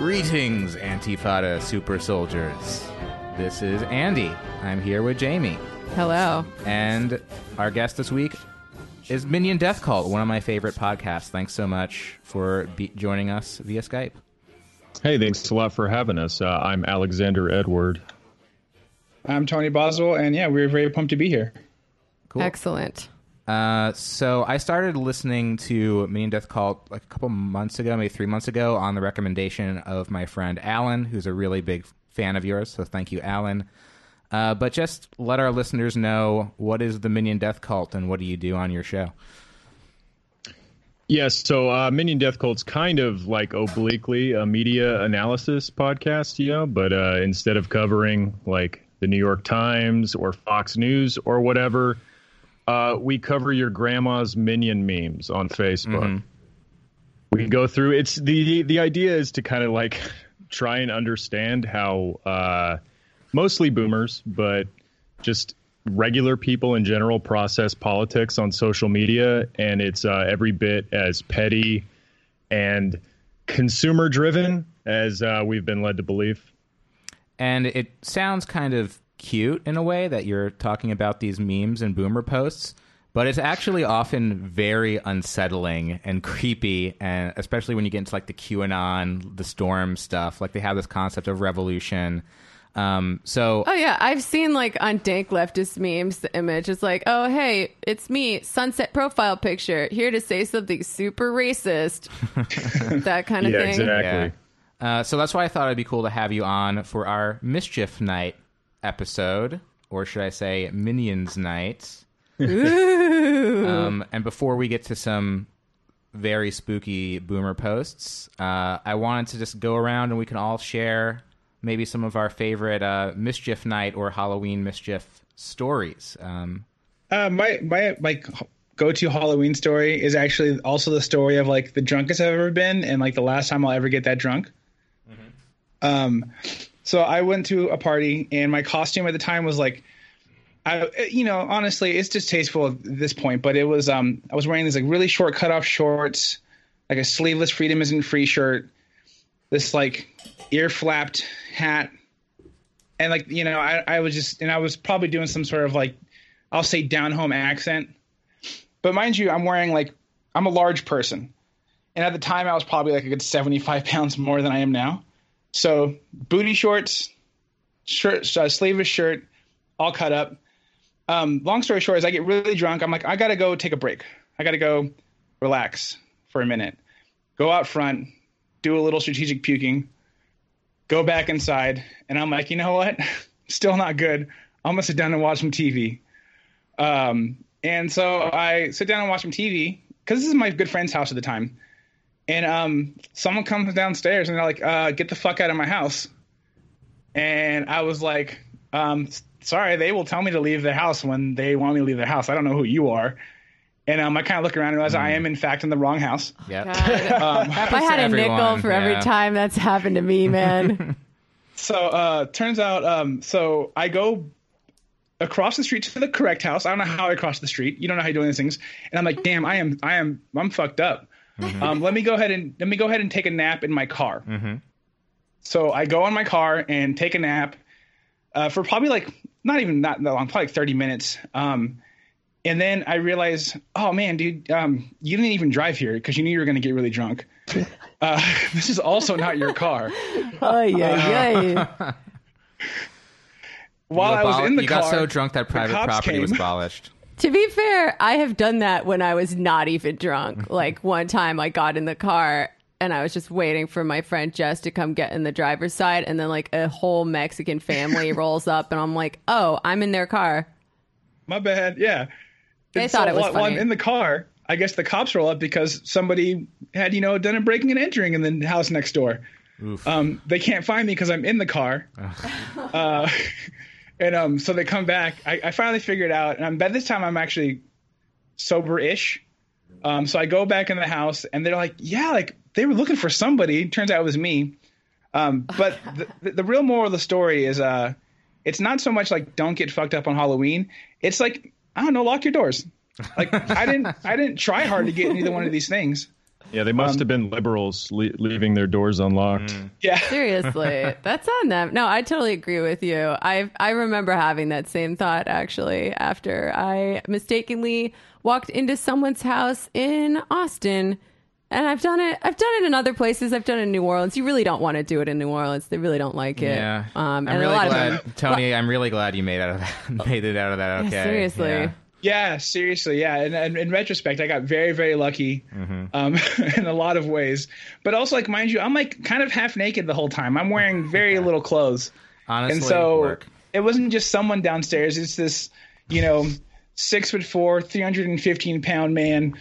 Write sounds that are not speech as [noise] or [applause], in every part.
Greetings, Antifada super soldiers. This is Andy. I'm here with Jamie. Hello. And our guest this week is Minion Death Cult, one of my favorite podcasts. Thanks so much for be- joining us via Skype. Hey, thanks a lot for having us. Uh, I'm Alexander Edward. I'm Tony Boswell, and yeah, we're very pumped to be here. Cool. Excellent. Uh, so I started listening to Minion Death Cult like a couple months ago, maybe three months ago, on the recommendation of my friend Alan, who's a really big fan of yours. So thank you, Alan. Uh, but just let our listeners know what is the Minion Death Cult and what do you do on your show? Yes, so uh, Minion Death Cult's kind of like obliquely a media analysis podcast, you know, but uh, instead of covering like the New York Times or Fox News or whatever, uh, we cover your grandma's Minion memes on Facebook. Mm-hmm. We go through. It's the the idea is to kind of like [laughs] try and understand how uh, mostly boomers, but just regular people in general process politics on social media, and it's uh, every bit as petty and consumer driven as uh, we've been led to believe. And it sounds kind of cute in a way that you're talking about these memes and boomer posts, but it's actually often very unsettling and [laughs] creepy, and especially when you get into like the QAnon, the storm stuff. Like they have this concept of revolution. Um, so Oh yeah, I've seen like on dank leftist memes the image is like, "Oh hey, it's me, sunset profile picture, here to say something super racist." [laughs] that kind of yeah, thing. exactly. Uh, so that's why I thought it'd be cool to have you on for our Mischief Night episode, or should I say Minions Night. Um, and before we get to some very spooky boomer posts, uh, I wanted to just go around and we can all share maybe some of our favorite uh, Mischief Night or Halloween Mischief stories. Um, Uh, my my my go-to Halloween story is actually also the story of like the drunkest I've ever been, and like the last time I'll ever get that drunk. Um, so I went to a party, and my costume at the time was like, I you know honestly it's distasteful at this point, but it was um I was wearing these like really short cutoff shorts, like a sleeveless Freedom Isn't Free shirt, this like ear flapped hat, and like you know I I was just and I was probably doing some sort of like I'll say down home accent. But mind you, I'm wearing like I'm a large person. And at the time I was probably like a good 75 pounds more than I am now. So booty shorts, shirt, uh, sleeveless shirt, all cut up. Um, long story short is I get really drunk. I'm like, I gotta go take a break. I gotta go relax for a minute. Go out front, do a little strategic puking, go back inside, and I'm like, you know what? [laughs] Still not good. I'm gonna sit down and watch some TV. Um, and so I sit down and watch some TV because this is my good friend's house at the time. And um, someone comes downstairs and they're like, uh, "Get the fuck out of my house!" And I was like, um, "Sorry, they will tell me to leave the house when they want me to leave their house. I don't know who you are." And um, I kind of look around and realize I am in fact in the wrong house. yeah. God. if I had a nickel everyone, for every time that's happened to me, [laughs] man. So uh, turns out, um, so I go across the street to the correct house. I don't know how I crossed the street. You don't know how you're doing these things. And I'm like, damn, I am, I am, I'm fucked up. Um, let me go ahead and let me go ahead and take a nap in my car. So I go in my car and take a nap uh, for probably like not even not that long, probably like 30 minutes. Um, and then I realize, oh man, dude, um, you didn't even drive here because you knew you were going to get really drunk. [laughs] Uh, [laughs] this is also not your car. Ay, yeah, ay. [laughs] While You I was in the you car, you got so drunk that private cops property was abolished. To be fair, I have done that when I was not even drunk. Like one time I got in the car and I was just waiting for my friend Jess to come get in the driver's side and then like a whole Mexican family [laughs] rolls up and I'm like, "Oh, I'm in their car." My bad. Yeah. They And thought it was while, while. I'm in the car, I guess the cops roll up because somebody had, you know, done a breaking and entering in the house next door. Um, they can't find me because I'm in the car. [laughs] uh, and um, so they come back. I, I finally figured it out, and I'm, by this time I'm actually sober-ish. Um, so I go back in the house, and they're like, "Yeah, like they were looking for somebody." Turns out it was me. Um, but [laughs] the, the, the real moral of the story is, uh, it's not so much like don't get fucked up on Halloween. It's like I don't know, lock your doors. Like I didn't, I didn't try hard to get in either one of these things. Yeah, they must have been liberals le- leaving their doors unlocked. Yeah. [laughs] Seriously, that's on them. No, I totally agree with you. I I remember having that same thought actually after I mistakenly walked into someone's house in Austin. And I've done it. I've done it in other places. I've done it in New Orleans. You really don't want to do it in New Orleans. They really don't like it. Yeah, Um, I'm and really a lot glad, of them, Tony. I'm really glad you made out of that. [laughs] made it out of that. Yeah, Okay. seriously. Yeah. Yeah, seriously, yeah. And, and in retrospect, I got very, very lucky um, [laughs] in a lot of ways. But also, like, mind you, I'm like kind of half naked the whole time. I'm wearing [laughs] very little clothes, Honestly, and so work. it wasn't just someone downstairs. It's this, you know, six foot four, 315 pound man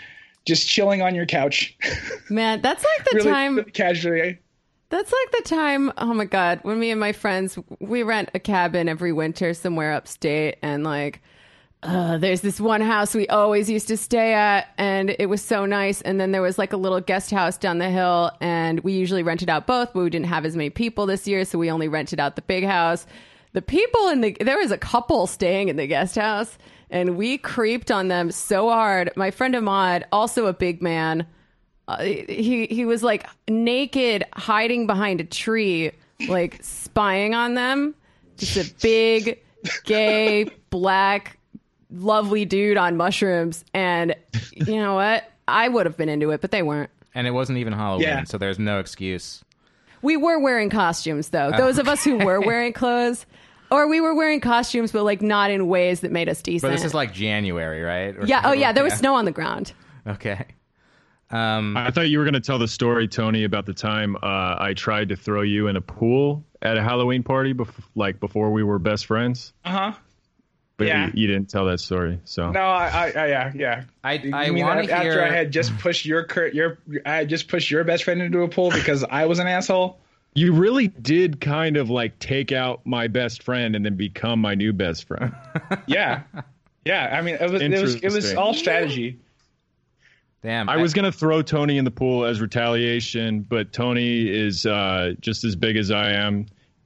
just chilling on your couch, [laughs] man, that's like the really, time. really casually. That's like the time, oh my God, when me and my friends, we rent a cabin every winter somewhere upstate. And like, uh, there's this one house we always used to stay at, and it was so nice. And then there was like a little guest house down the hill, and we usually rented out both, but we didn't have as many people this year. So we only rented out the big house. The people in the, there was a couple staying in the guest house, and we creeped on them so hard. My friend Ahmad, also a big man, uh, he he was like naked hiding behind a tree like spying on them just a big gay black lovely dude on mushrooms and you know what i would have been into it but they weren't and it wasn't even Halloween, Yeah. so there's no excuse. we were wearing costumes though those of us who were wearing clothes or we were wearing costumes but like not in ways that made us decent But this is like January, right? Or- yeah oh yeah there was snow on the ground Okay. Um, I thought you were going to tell the story, Tony, about the time uh, I tried to throw you in a pool at a Halloween party, bef- like before we were best friends. Uh huh. But Yeah. you, you didn't tell that story, so No, I, I, I yeah, yeah. I- You I mean wanna that after hear- I had just pushed your cur- your I had just pushed your best friend into a pool because I was an asshole. you really did kind of like take out my best friend and then become my new best friend. [laughs] Yeah, yeah. I mean, it was it was it was all strategy. damn. I was going to throw Tony in the pool as retaliation, but Tony is uh, just as big as I am.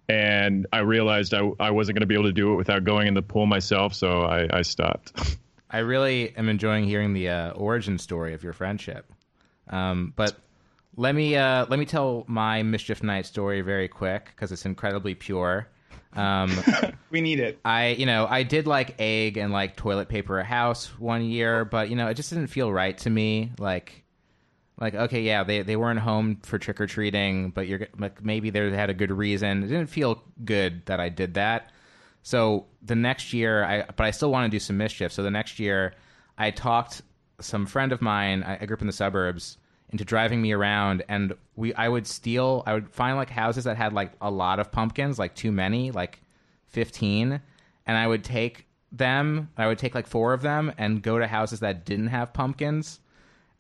And I realized I, I wasn't going to be able to do it without going in the pool myself, so I, I stopped. I really am enjoying hearing the uh, origin story of your friendship. Um, but let me uh, let me tell my mischief night story very quick because it's incredibly pure. Um, [laughs] We need it. I you know I did like egg and like toilet paper a house one year, but you know it just didn't feel right to me. Like like okay yeah they they weren't home for trick or treating, but you're like maybe they had a good reason. It didn't feel good that I did that. So the next year, I but I still want to do some mischief. So the next year, I talked some friend of mine. I, I grew up in the suburbs into driving me around, and we I would steal. I would find like houses that had like a lot of pumpkins, like too many, like fifteen, and I would take them. I would take like four of them and go to houses that didn't have pumpkins,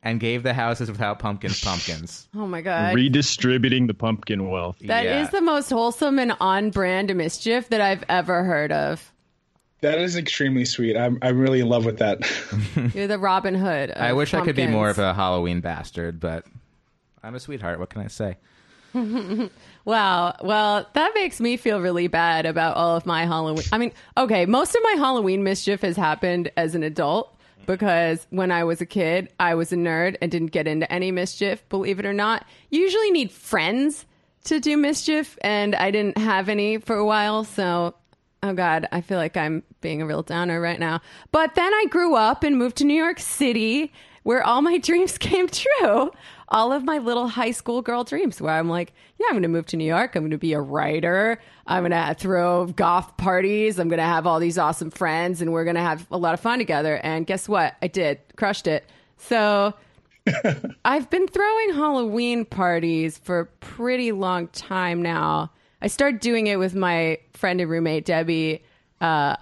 and gave the houses without pumpkins pumpkins. [laughs] oh my god Redistributing the pumpkin wealth. That is Yeah. the most wholesome and on brand mischief that I've ever heard of. That is extremely sweet. I'm I'm really in love with that. [laughs] You're the Robin Hood. Of I wish I could be more of a Halloween bastard, but I'm a sweetheart. What can I say? [laughs] Wow. Well, that makes me feel really bad about all of my Halloween. I mean, okay, most of my Halloween mischief has happened as an adult because when I was a kid, I was a nerd and didn't get into any mischief, believe it or not. You usually need friends to do mischief, and I didn't have any for a while, so oh god, I feel like I'm being a real downer right now. But then I grew up and moved to New York City where all my [laughs] dreams came true. All of my little high school girl dreams, where I'm like, yeah, I'm going to move to New York. I'm going to be a writer. I'm going to throw goth parties. I'm going to have all these awesome friends, and we're going to have a lot of fun together. And guess what? I did. Crushed it. So [laughs] I've been throwing Halloween parties for a pretty long time now. I started doing it with my friend and roommate Debbie. Uh,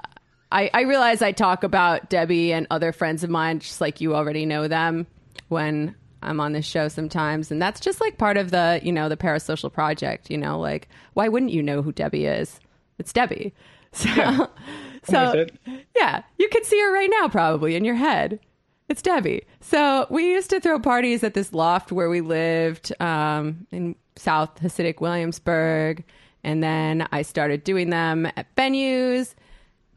I, I realize I talk about Debbie and other friends of mine, just like you already know them, when I'm on this show sometimes, and that's just like part of the you know the parasocial project. You know, like why wouldn't you know who Debbie is? It's Debbie. So, [laughs] so yeah, you can see her right now probably in your head. It's Debbie. So we used to throw parties at this loft where we lived um, in South Hasidic Williamsburg. And then I started doing them at venues.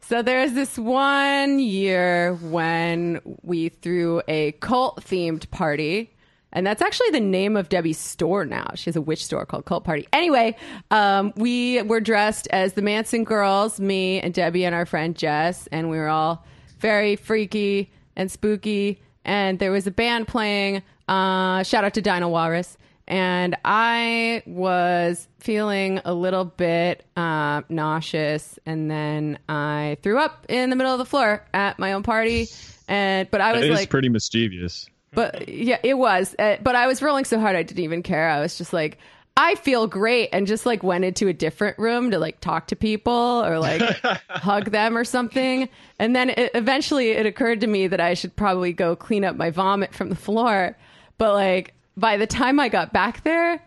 So there's this one year when we threw a cult themed party And that's actually the name of Debbie's store now. She has a witch store called Cult Party. Anyway, um, we were dressed as the Manson girls, me and Debbie and our friend Jess, and we were all very freaky and spooky. And there was a band playing. Uh, shout out to Dino Walrus. And I was feeling a little bit uh, nauseous, and then I threw up in the middle of the floor at my own party. And but I was like, pretty mischievous. but yeah, it was. Uh, but I was rolling so hard I didn't even care. I was just like, I feel great, and just like went into a different room to like talk to people or like [laughs] hug them or something. And then it, eventually it occurred to me that I should probably go clean up my vomit from the floor. But like by the time I got back there,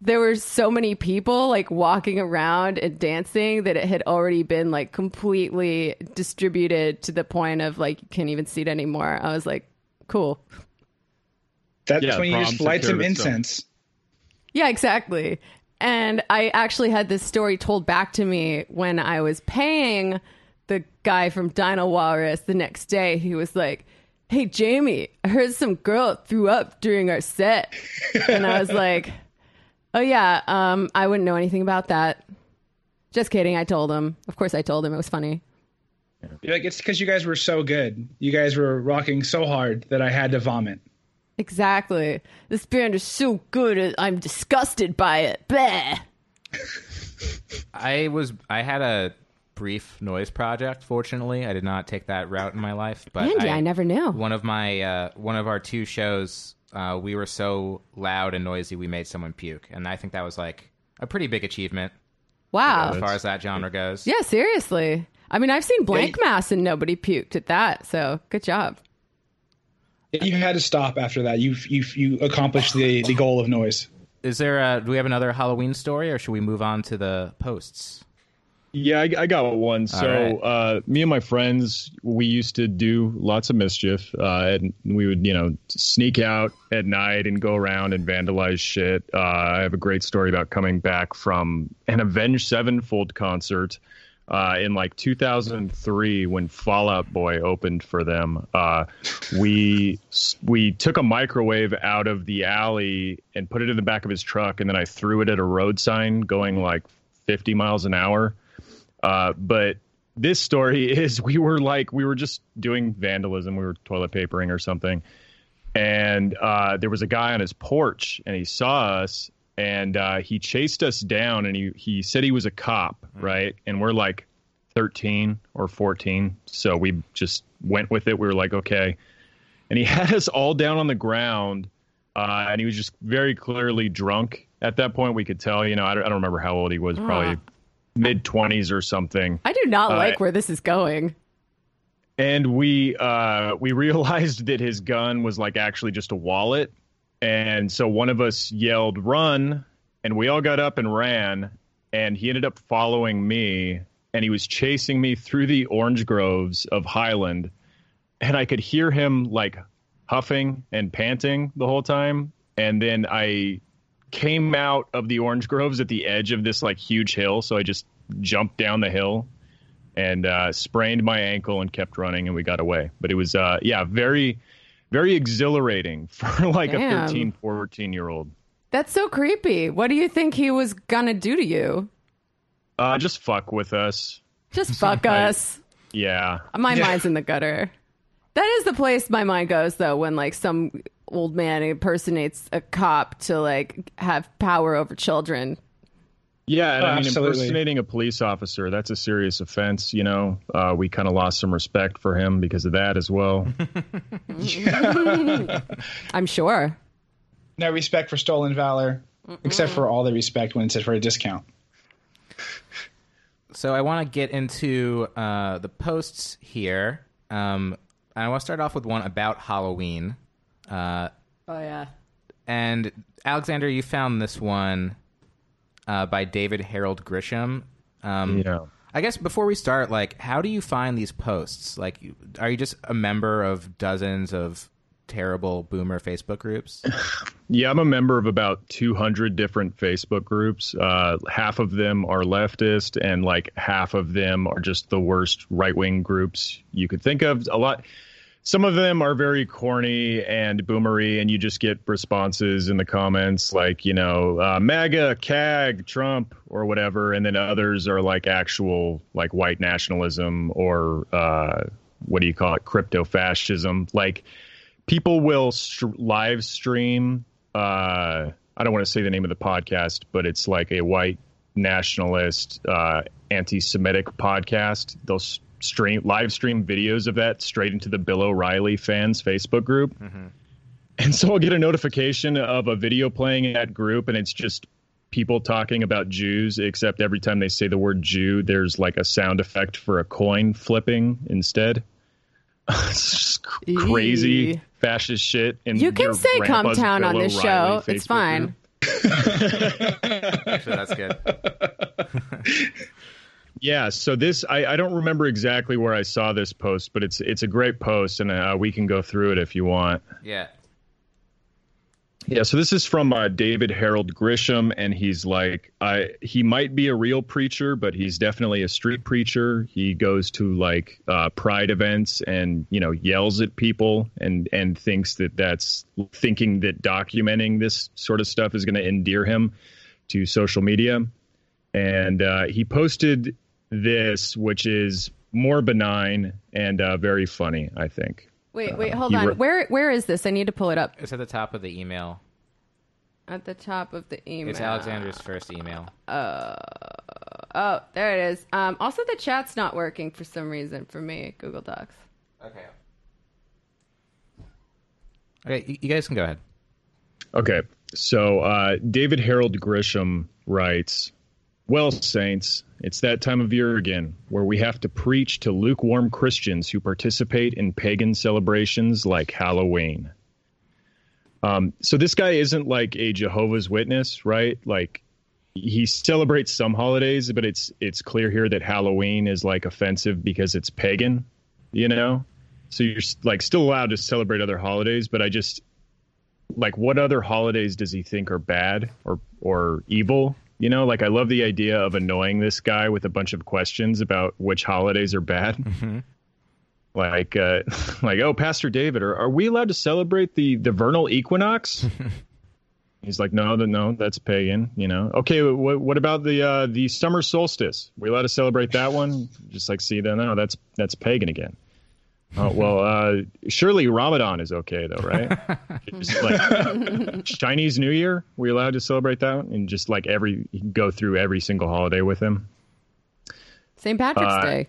there were so many people like walking around and dancing that it had already been like completely distributed to the point of like you can't even see it anymore. I was like, cool. That's Yeah, when you just light some of itself. incense. Yeah, exactly. And I actually had this story told back to me when I was paying the guy from Dino Walrus the next day. He was like, Hey, Jamie, I heard some girl threw up during our set. and I was [laughs] like, Oh, yeah, um, I wouldn't know anything about that. Just kidding. I told him. Of course, I told him. It was funny. You're like it's because you guys were so good. You guys were rocking so hard that I had to vomit. Exactly. This band is so good. I'm disgusted by it. Bleh. I was I had a brief noise project. Fortunately, I did not take that route in my life. But Andy, I never knew. One of my uh, one of our two shows, uh, we were so loud and noisy, we made someone puke, and I think that was like a pretty big achievement Wow. as far as that genre goes. Yeah, seriously. I mean, I've seen Blanck Mass and nobody puked at that. So good job. You had to stop after that. You you you accomplished the the goal of noise. Is there? A, do we have another Halloween story, or should we move on to the posts? Yeah, I, I got one. So, right. uh, me and my friends, we used to do lots of mischief, uh, and we would, you know, sneak out at night and go around and vandalize shit. Uh, I have a great story about coming back from an Avenged Sevenfold concert uh, in like 2003 when Fall Out Boy opened for them. Uh, we we took a microwave out of the alley and put it in the back of his truck, and then I threw it at a road sign going like 50 miles an hour. Uh, but this story [laughs] is we were like we were just doing vandalism. We were toilet papering or something, and uh, there was a guy on his porch, and he saw us, and uh, he chased us down, and he he said he was a cop, right? And we're like 13 or 14, so we just went with it. We were like, okay, and he [laughs] had us all down on the ground, uh, and he was just very clearly drunk at that point. We could tell, you know, I don't, I don't remember how old he was, probably mid 20s or something. I do not Uh, like where this is going. and we uh we [laughs] realized that his gun was like actually just a wallet. And so one of us yelled run! And we all got up and ran. And he ended up following me. And he was chasing me through the orange groves of Highland. And i could hear him like huffing and panting the whole time. And then i came out of the orange groves at the edge of this like huge hill so i just jumped down the hill and uh, sprained my ankle and kept running and we got away but it was uh, yeah very very exhilarating [laughs] for like Damn. a 13 14 year old That's so creepy. What do you think he was gonna do to you? uh, just fuck with us Just [laughs] fuck us. yeah My mind's in the gutter. That is the place my mind goes though when like some old man impersonates a cop to like have power over children. yeah and Oh, i mean absolutely. impersonating a police officer that's a serious offense you know uh, we kind of lost some respect for him because of that as well [laughs] [laughs] I'm sure. No respect for stolen valor, except for all the respect when it's for a discount. So I want to get into uh, the posts here. Um, and I want to start off with one about Halloween. Uh, Oh yeah. and Alexander, you found this one uh, by David Harold Grisham. Um, yeah I guess before we start, like, how do you find these posts? Like, are you just a member of dozens of terrible boomer Facebook groups? [laughs] Yeah, I'm a member of about 200 different Facebook groups. Uh, half of them are leftist, and like half of them are just the worst right wing groups you could think of. A lot. Some of them are very corny and boomery, and you just get responses in the comments like, you know, uh, MAGA, KAG, Trump, or whatever. And then others are like actual, like white nationalism or uh, what do you call it, crypto fascism. Like people will st- live stream. Uh, I don't want to say the name of the podcast, but it's like a white nationalist, uh, anti-Semitic podcast. They'll stream live stream videos of that straight into the Bill O'Reilly fans Facebook group. Mm-hmm. And so I'll get a notification of a video playing in that group, and it's just people talking about Jews, except every time they say the word Jew, there's like a sound effect for a coin flipping instead. [laughs] it's just crazy fascist shit. And you can say "Cum Town" on this show. it's fine. [laughs] Actually, that's good. [laughs] Yeah, so this I, I don't remember exactly where I saw this post, but it's it's a great post, and uh, we can go through it if you want. Yeah. Yeah, so this is from uh, David Harold Grisham, and he's like, I he might be a real preacher, but he's definitely a street preacher. He goes to like uh, pride events and you know yells at people and and thinks that that's thinking that documenting this sort of stuff is going to endear him to social media. And uh, he posted this, which is more benign and uh, very funny, I think. Wait, wait, hold on. Re- where where is this? I need to pull it up. It's at the top of the email. At the top of the email. It's Alexander's first email. Uh, oh, there it is. Um, also, the chat's not working for some reason for me. Google Docs. Okay. Okay, you guys can go ahead. Okay, so uh, David Harold Grisham writes, "Well, saints, it's that time of year again where we have to preach to lukewarm Christians who participate in pagan celebrations like Halloween. Um, so this guy isn't like a Jehovah's Witness, right? Like he celebrates some holidays, but it's it's clear here that Halloween is like offensive because it's pagan, you know. So you're like still allowed to celebrate other holidays, but I just like what other holidays does he think are bad or or evil? You know, like I love the idea of annoying this guy with a bunch of questions about which holidays are bad. Mm-hmm. Like, uh, [laughs] like, oh, Pastor David, are, are we allowed to celebrate the the vernal equinox? [laughs] He's like, no, no, that's pagan. You know, okay, what, what about the uh, the summer solstice? We allowed to celebrate that one? Just like, see, then no, that's that's pagan again. Oh well, uh, surely Ramadan is okay though, right? [laughs] just like Chinese New Year, we allowed to celebrate that, and just like every go through every single holiday with him. St. Patrick's uh, Day.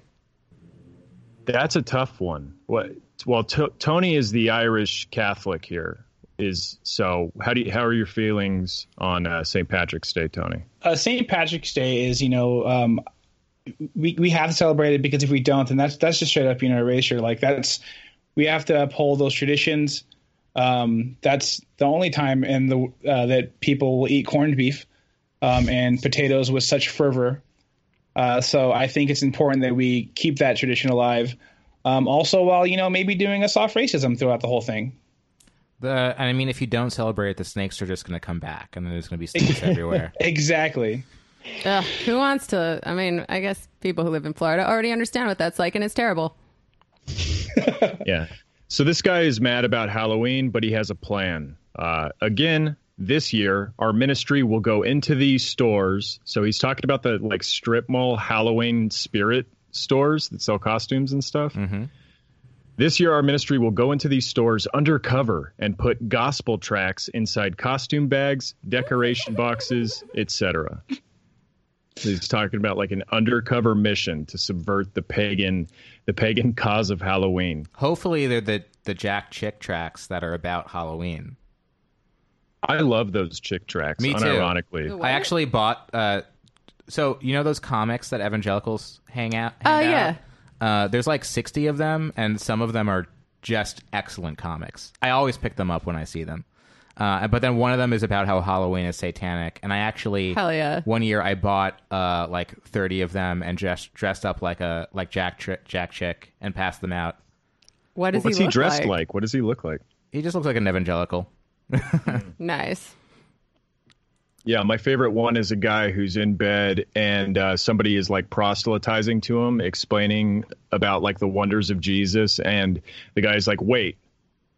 That's a tough one. What? Well, t- Tony is the Irish Catholic here. Is so. How do you, how are your feelings on uh, St. Patrick's Day, Tony? Uh, St. Patrick's Day is, you know, um, we we have to celebrate it because if we don't, then that's that's just straight up you know erasure. Like that's we have to uphold those traditions. Um, that's the only time in the uh, that people will eat corned beef um, and potatoes with such fervor. Uh, so I think it's important that we keep that tradition alive. Um, also, while you know maybe doing a soft racism throughout the whole thing. The and I mean, if you don't celebrate, the snakes are just going to come back, and then there's going to be snakes [laughs] everywhere. Exactly. Ugh, who wants to? I mean, I guess people who live in Florida already understand what that's like, and it's terrible. [laughs] yeah. So this guy is mad about Halloween, but he has a plan. Uh, again, this year, our ministry will go into these stores. So he's talking about the like strip mall Halloween spirit stores that sell costumes and stuff. Mm-hmm. This year, our ministry will go into these stores undercover and put gospel tracks inside costume bags, decoration boxes, etc. He's talking about like an undercover mission to subvert the pagan, the pagan cause of Halloween. Hopefully, they're the the Jack Chick tracts that are about Halloween. I love those Chick tracts. Me too. Ironically, I actually bought. Uh, so you know those comics that evangelicals hang out. Oh yeah. Uh, there's like 60 of them, and some of them are just excellent comics. I always pick them up when I see them. Uh, but then one of them is about how Halloween is satanic, and I actually hell yeah one year I bought uh, like thirty of them and just dressed up like a like Jack Tri- Jack Chick and passed them out. What does What's he, he dressed like? like? What does he look like? He just looks like an evangelical. [laughs] nice. Yeah, my favorite one is a guy who's in bed and uh, somebody is like proselytizing to him, explaining about like the wonders of Jesus, and the guy's like, "Wait,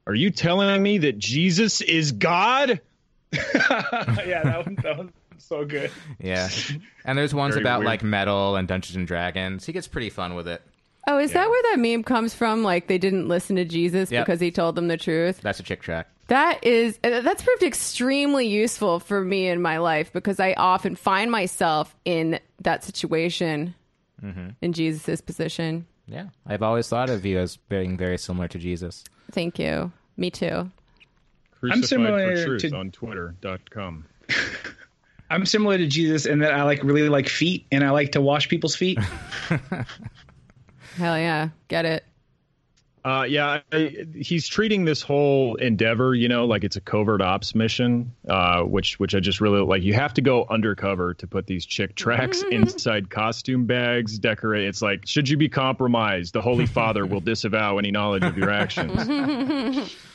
are you telling me that Jesus is God?" [laughs] yeah, that one, that one's so good. Yeah. And there's ones Very about weird. like metal and Dungeons and Dragons. He gets pretty fun with it. Oh, is that where that meme comes from? Like they didn't listen to Jesus Yep. because he told them the truth. That's a Chick tract. That is uh, that's proved extremely useful for me in my life because I often find myself in that situation in Jesus's position. Yeah. I've always thought of you as being very similar to Jesus. Thank you. Me too. Crucified similar for truth to- on Twitter.com. [laughs] I'm similar to Jesus in that I like really like feet and I like to wash people's feet. [laughs] Hell yeah, get it. Uh, yeah, I, he's treating this whole endeavor, you know, like it's a covert ops mission, uh, which which I just really like. You have to go undercover to put these Chick tracts [laughs] inside costume bags, decorate. It's like, should you be compromised, the Holy Father will [laughs] disavow any knowledge of your actions. [laughs]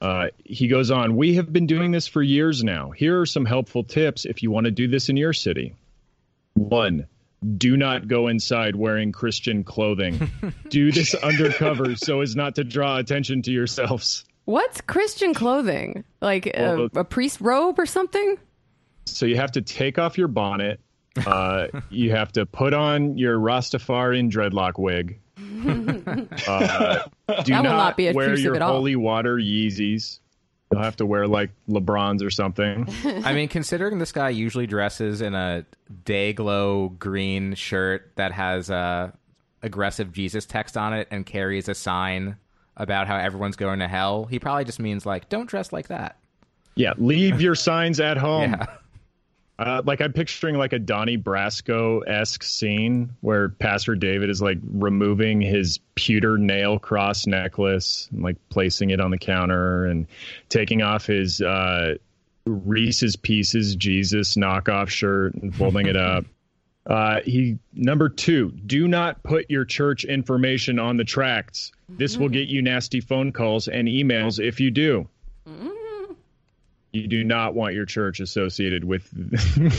Uh, he goes on, We have been doing this for years now. Here are some helpful tips if you want to do this in your city. One, do not go inside wearing Christian clothing. [laughs] do this undercover so as not to draw attention to yourselves. What's Christian clothing? Like a, Well, a priest robe or something? So you have to take off your bonnet. Uh, [laughs] you have to put on your Rastafarian dreadlock wig. [laughs] Uh, do That will not, not be wear your at all. holy water Yeezys. You'll have to wear like LeBrons or something. [laughs] I mean, considering this guy usually dresses in a day glow green shirt that has uh, aggressive Jesus text on it and carries a sign about how everyone's going to hell, he probably just means like, don't dress like that. Yeah, leave your signs at home. [laughs] Yeah. Uh, like I'm picturing like a Donnie Brasco esque scene where Pastor David is like removing his pewter nail cross necklace and like placing it on the counter and taking off his uh, Reese's Pieces Jesus knockoff shirt and folding it up. [laughs] Uh, he number two, do not put your church information on the tracts. This will get you nasty phone calls and emails if you do you do not want your church associated with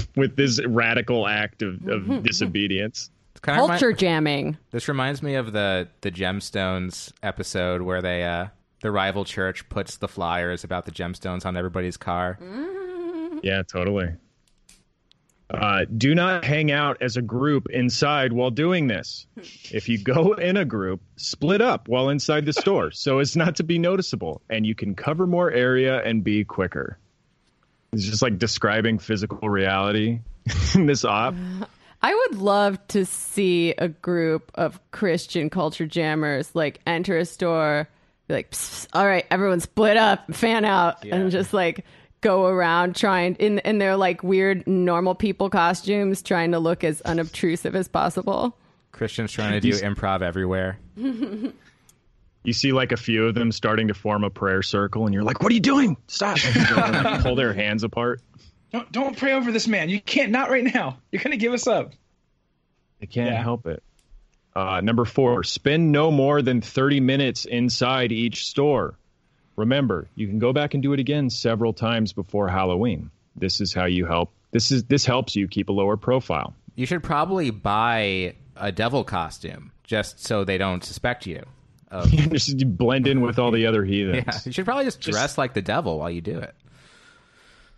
[laughs] with this radical act of, of disobedience. It's kinda remi- Culture jamming. This reminds me of the the gemstones episode where they uh the rival church puts the flyers about the gemstones on everybody's car. Yeah, totally. Uh, do not hang out as a group inside while doing this. If you go in a group, split up while inside the store [laughs] so as not to be noticeable, and you can cover more area and be quicker. It's just like describing physical reality in this op. [laughs] I would love to see a group of Christian culture jammers like enter a store, be like, "Psst, "All right, everyone split up, fan out," and just like go around trying in in their like weird normal people costumes, trying to look as unobtrusive as possible. Christians trying to do improv everywhere. [laughs] you see like a few of them starting to form a prayer circle and you're like what are you doing stop [laughs] pull their hands apart Don't don't pray over this man. You can't not right now. You're gonna give us up. they can't Yeah. help it uh, number four spend no more than 30 minutes inside each store remember you can go back and do it again several times before halloween this is how you help this is this helps you keep a lower profile You should probably buy a devil costume just so they don't suspect you. Of, [laughs] just blend in with all the other heathens yeah, you should probably just dress like the devil while you do it.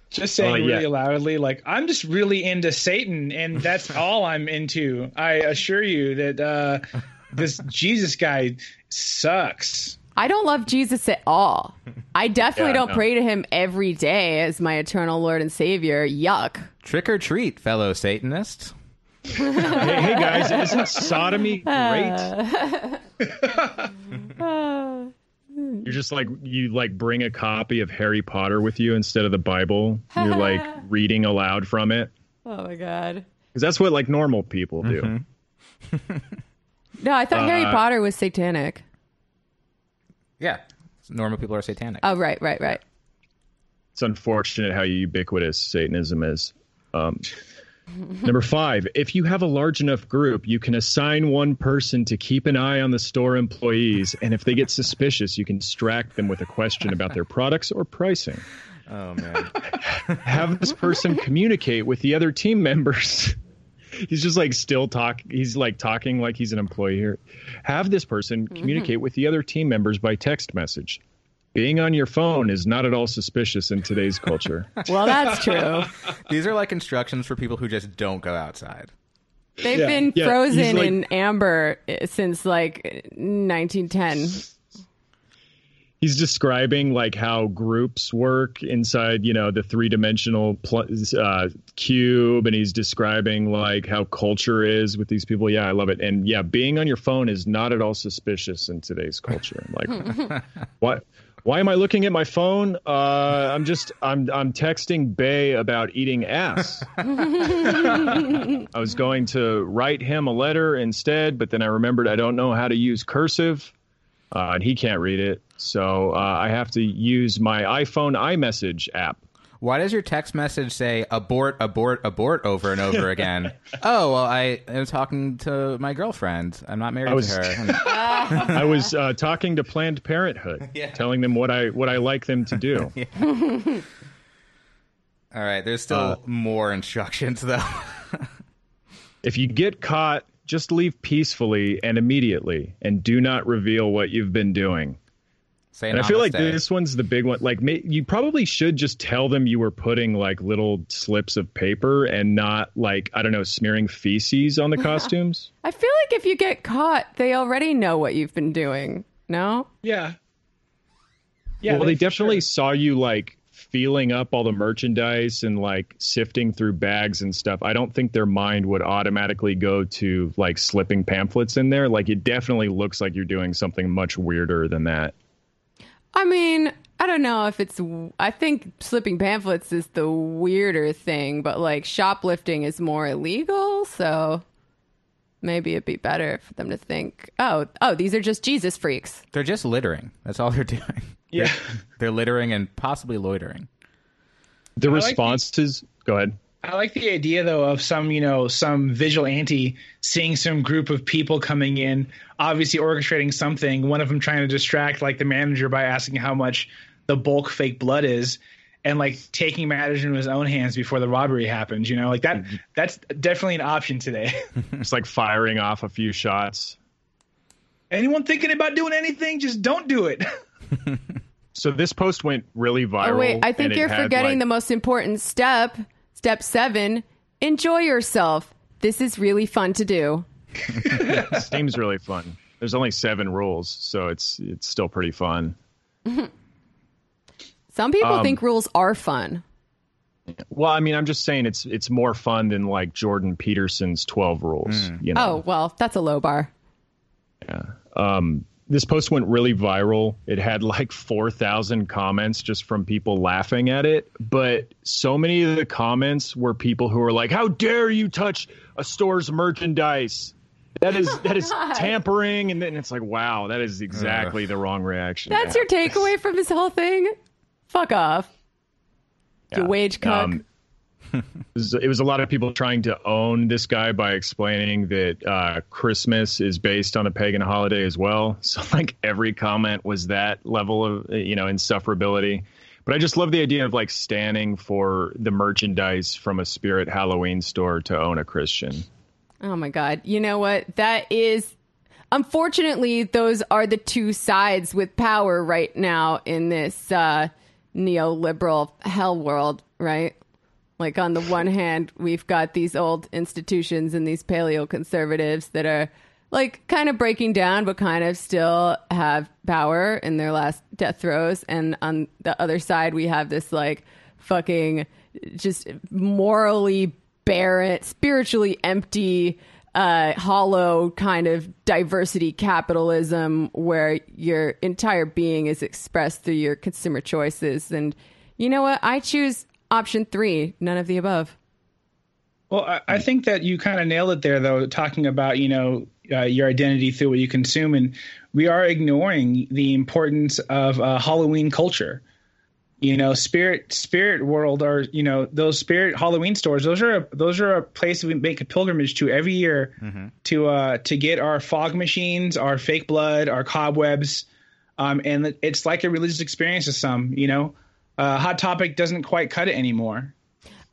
Just saying Oh, yeah. really loudly, like I'm just really into Satan, and that's [laughs] all I'm into. I assure you that uh, this Jesus guy sucks. I don't love Jesus at all. I definitely Yeah, don't no. pray to him every day as my eternal Lord and Savior. Yuck. Trick or treat, fellow Satanist. hey, hey guys isn't sodomy [laughs] great [laughs] You're just like you like bring a copy of Harry Potter with you instead of the Bible. You're like [laughs] reading aloud from it Oh my god. because that's what like normal people do. No, I thought Harry Uh, Potter was satanic. Yeah, normal people are satanic. Oh, right, right, right. It's unfortunate how ubiquitous Satanism is. Um, [laughs] number five, if you have a large enough group, you can assign one person to keep an eye on the store employees, and if they get suspicious, you can distract them with a question about their products or pricing. Oh man. [laughs] have this person communicate with the other team members. [laughs] he's just like still talk. He's like talking like he's an employee here. Have this person communicate with the other team members by text message. Being on your phone is not at all suspicious in today's culture. [laughs] Well, that's true. These are like instructions for people who just don't go outside. They've Yeah. been Yeah, frozen like- in amber uh, since like 1910. He's describing like how groups work inside you know the three-dimensional pl- uh, cube and he's describing like how culture is with these people. Yeah i love it. And yeah being on your phone is not at all suspicious in today's culture. Like [laughs] what why am i looking at my phone? Uh, i'm just i'm i'm texting bay about eating ass. [laughs] I was going to write him a letter instead but then i remembered i don't know how to use cursive uh, and he can't read it. So uh, I have to use my iPhone iMessage app. Why does your text message say abort, abort, abort over and over [laughs] again? oh, well, I am talking to my girlfriend. I'm not married I was- to her. [laughs] [laughs] I was uh, talking to Planned Parenthood, Yeah. telling them what I what I like them to do. All right, there's still more instructions though. If you get caught, just leave peacefully and immediately, and do not reveal what you've been doing. Say And I feel like this one's the big one. Like, ma- you probably should just tell them you were putting like little slips of paper and not like I don't know smearing feces on the [laughs] costumes. I feel like if you get caught, they already know what you've been doing. No? Yeah. Yeah. well, they for definitely sure. saw you like feeling up all the merchandise and like sifting through bags and stuff. I don't think their mind would automatically go to like slipping pamphlets in there. Like it definitely looks like you're doing something much weirder than that. I mean, I don't know if it's. I think slipping pamphlets is the weirder thing, but like shoplifting is more illegal, so maybe it'd be better for them to think, oh, oh, these are just Jesus freaks. They're just littering. That's all they're [laughs] doing. Yeah. [laughs] They're littering and possibly loitering. The like the- responses. go ahead. I like the idea though of some, you know, some vigilante seeing some group of people coming in, obviously orchestrating something. One of them trying to distract like the manager by asking how much the bulk fake blood is, and like taking matters into his own hands before the robbery happens. You know, like that. Mm-hmm. That's definitely an option today. [laughs] It's like firing off a few shots. Anyone thinking about doing anything, just don't do it. [laughs] So this post went really viral. Oh wait, I think you're forgetting like- the most important step. Step seven: enjoy yourself. This is really fun to do. [laughs] This game's really fun. There's only seven rules, so it's it's still pretty fun. [laughs] Some people Um, think rules are fun. Well, I mean, I'm just saying it's it's more fun than like Jordan Peterson's 12 rules. You know? Oh well, that's a low bar. Yeah. Um, this post went really viral. It had like 4,000 comments just from people laughing at it. But so many of the comments were people who were like, "How dare you touch a store's merchandise? That is that is [laughs] tampering." And then it's like, "Wow, that is exactly the wrong reaction." That's your takeaway from this whole thing. Fuck off. You wage cuck. Um, it, was, it was a lot of people trying to own this guy by explaining that uh, Christmas is based on a pagan holiday as well. [laughs] So like every comment was that level of you know insufferability. But I just love the idea of like standing for the merchandise from a spirit Halloween store to own a Christian. Oh my God. You know what? That is. Unfortunately, those are the two sides with power right now in this uh, neoliberal hell world, right? Like, on the one hand, we've got these old institutions and these paleo conservatives that are like kind of breaking down, but kind of still have power in their last death throes. And on the other side, we have this like fucking just morally barren, spiritually empty, uh, hollow kind of diversity capitalism where your entire being is expressed through your consumer choices. And you know what? I choose option three, none of the above. Well, I, I think that you kind of nailed it there, though, talking about you know uh, your identity through what you consume, and we are ignoring the importance of uh, Halloween culture. You know, spirit spirit world are you know those spirit Halloween stores. Those are a, those are a place we make a pilgrimage to every year to uh, to get our fog machines, our fake blood, our cobwebs, um, and it's like a religious experience to some. You know, uh, Hot Topic doesn't quite cut it anymore.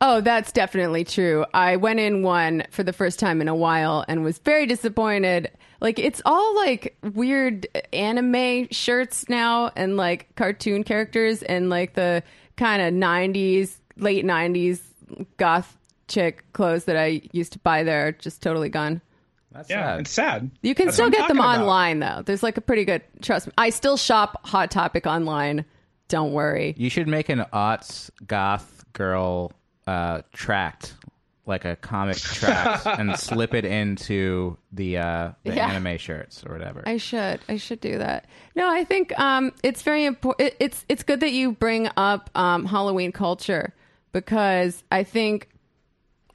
Oh, that's definitely true. I went in one for the first time in a while and was very disappointed. Like it's all like weird anime shirts now and like cartoon characters and like the kind of 90s, late 90s goth chick clothes that I used to buy there are just totally gone. That's Yeah, sad. it's sad. You can That's still get them talking about. online though. There's like a pretty good trust me. I still shop Hot Topic online. Don't worry. You should make an aughts goth girl uh, tract, like a comic [laughs] tract, and slip it into the uh, the Yeah. anime shirts or whatever. I should. I should do that. No, I think um, it's very important. It's it's good that you bring up um, Halloween culture because I think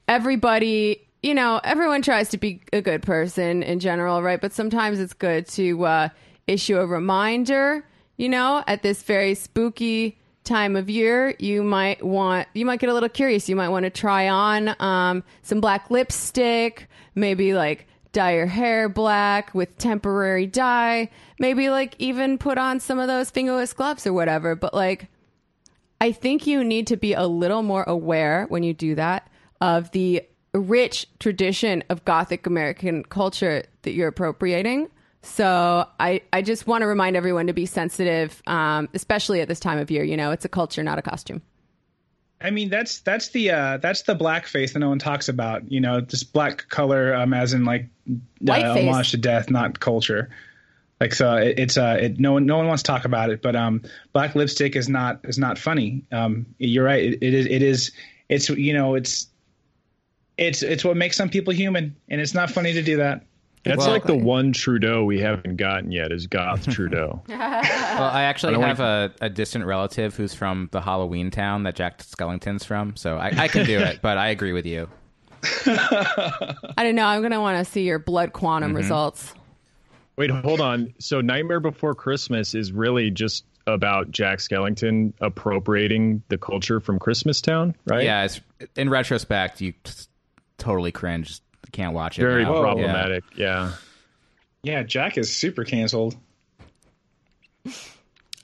everybody, you know, everyone tries to be a good person in general, right? But sometimes it's good to uh, issue a reminder. You know, at this very spooky time of year, you might want you might get a little curious. You might want to try on um, some black lipstick, maybe like dye your hair black with temporary dye, maybe like even put on some of those fingerless gloves or whatever. But like, I think you need to be a little more aware when you do that of the rich tradition of Gothic American culture that you're appropriating. So I, I just want to remind everyone to be sensitive, um, especially at this time of year. You know, it's a culture, not a costume. I mean, that's that's the uh, that's the blackface that no one talks about. You know, this black color, um, as in like uh, homage to death, not culture. Like so, it, it's uh, it, no one no one wants to talk about it. But um, black lipstick is not is not funny. Um, you're right. It, it is it is it's you know it's it's it's what makes some people human, and it's not funny to do that. That's Well- like the one Trudeau we haven't gotten yet is Goth Trudeau. [laughs] well, I actually I don't have a, a distant relative who's from the Halloween town that Jack Skellington's from, so I, I can do it. But I agree with you. [laughs] I don't know. I'm going to want to see your blood quantum mm-hmm. results. Wait, hold on. So Nightmare Before Christmas is really just about Jack Skellington appropriating the culture from Christmas Town, right? Yeah, it's, in retrospect, you t- totally cringe. Can't watch it. Very now. problematic. Yeah. Yeah, Jack is super canceled.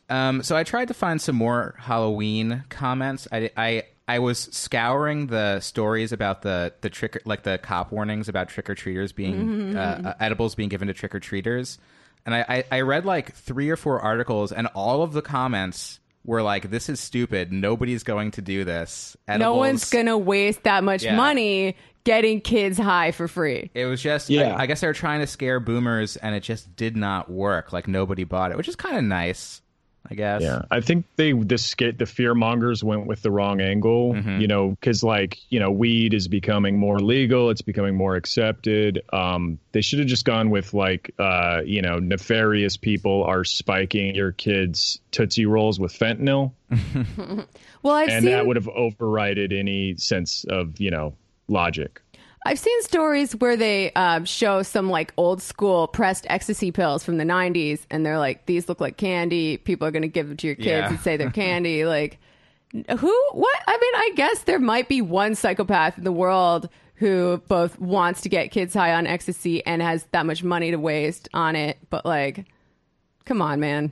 Um, so I tried to find some more Halloween comments. I, I I was scouring the stories about the the trick like the cop warnings about trick or treaters being uh, uh, edibles being given to trick or treaters, and I, I I read like three or four articles, and all of the comments were like, "This is stupid. Nobody's going to do this. Edibles, No one's going to waste that much Yeah. money getting kids high for free. It was just, Yeah. I, I guess they were trying to scare boomers, and it just did not work. Like nobody bought it, which is kind of nice, I guess. Yeah, I think they the skit the fear mongers went with the wrong angle. You know, because like you know, weed is becoming more legal. It's becoming more accepted. Um, they should have just gone with like uh, you know, nefarious people are spiking your kids tootsie rolls with fentanyl, [laughs] Well, I've and seen that would have overrided any sense of you know logic. I've seen stories where they um, show some like old school pressed ecstasy pills from the 90s, and they're like, these look like candy. People are going to give them to your kids Yeah. and say they're [laughs] candy. like, who? What? I mean, I guess there might be one psychopath in the world who both wants to get kids high on ecstasy and has that much money to waste on it. But like, come on, man.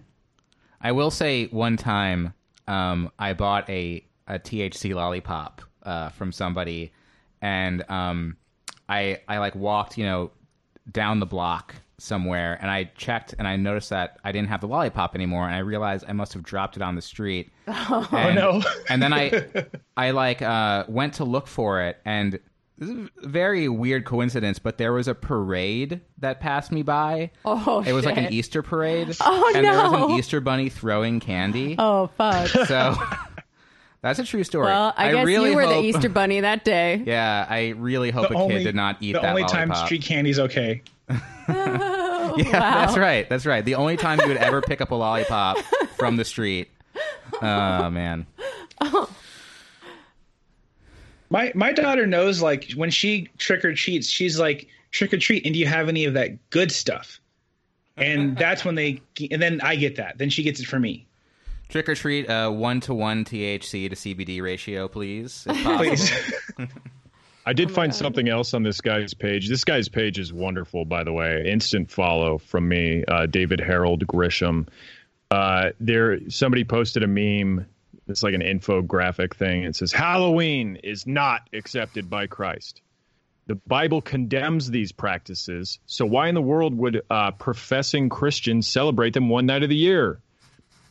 I will say one time um, I bought a, a THC lollipop uh, from somebody, and um, I I like walked you know down the block somewhere, and I checked and I noticed that I didn't have the lollipop anymore, and I realized I must have dropped it on the street. [laughs] Oh no. [laughs] and then I [laughs] I like uh, went to look for it, and this is a very weird coincidence, but there was a parade that passed me by. Oh, It was like an. Easter parade. Oh, and there was an Easter bunny throwing candy. Oh, fuck. So that's a true story. Well, I, guess really you were hope, the [laughs] Easter bunny that day. Yeah, I really hope a kid did not eat the that The only lollipop. time street candy's okay. [laughs] Oh, [laughs] yeah, that's right. That's right. The only time you would ever pick up a lollipop from the street. Oh man. My my daughter knows like when she trick or treats, she's like trick or treat, and do you have any of that good stuff? And that's when they and then I get that. Then she gets it for me. Trick or treat, uh, one to one THC to CBD ratio, please. [laughs] Please. I did find something else on this guy's page. This guy's page is wonderful, by the way. Instant follow from me, uh, David Harold Grisham. Uh, there, somebody posted a meme It's like an infographic thing. It says Halloween is not accepted by Christ. The Bible condemns these practices. So why in the world would uh, professing Christians celebrate them one night of the year?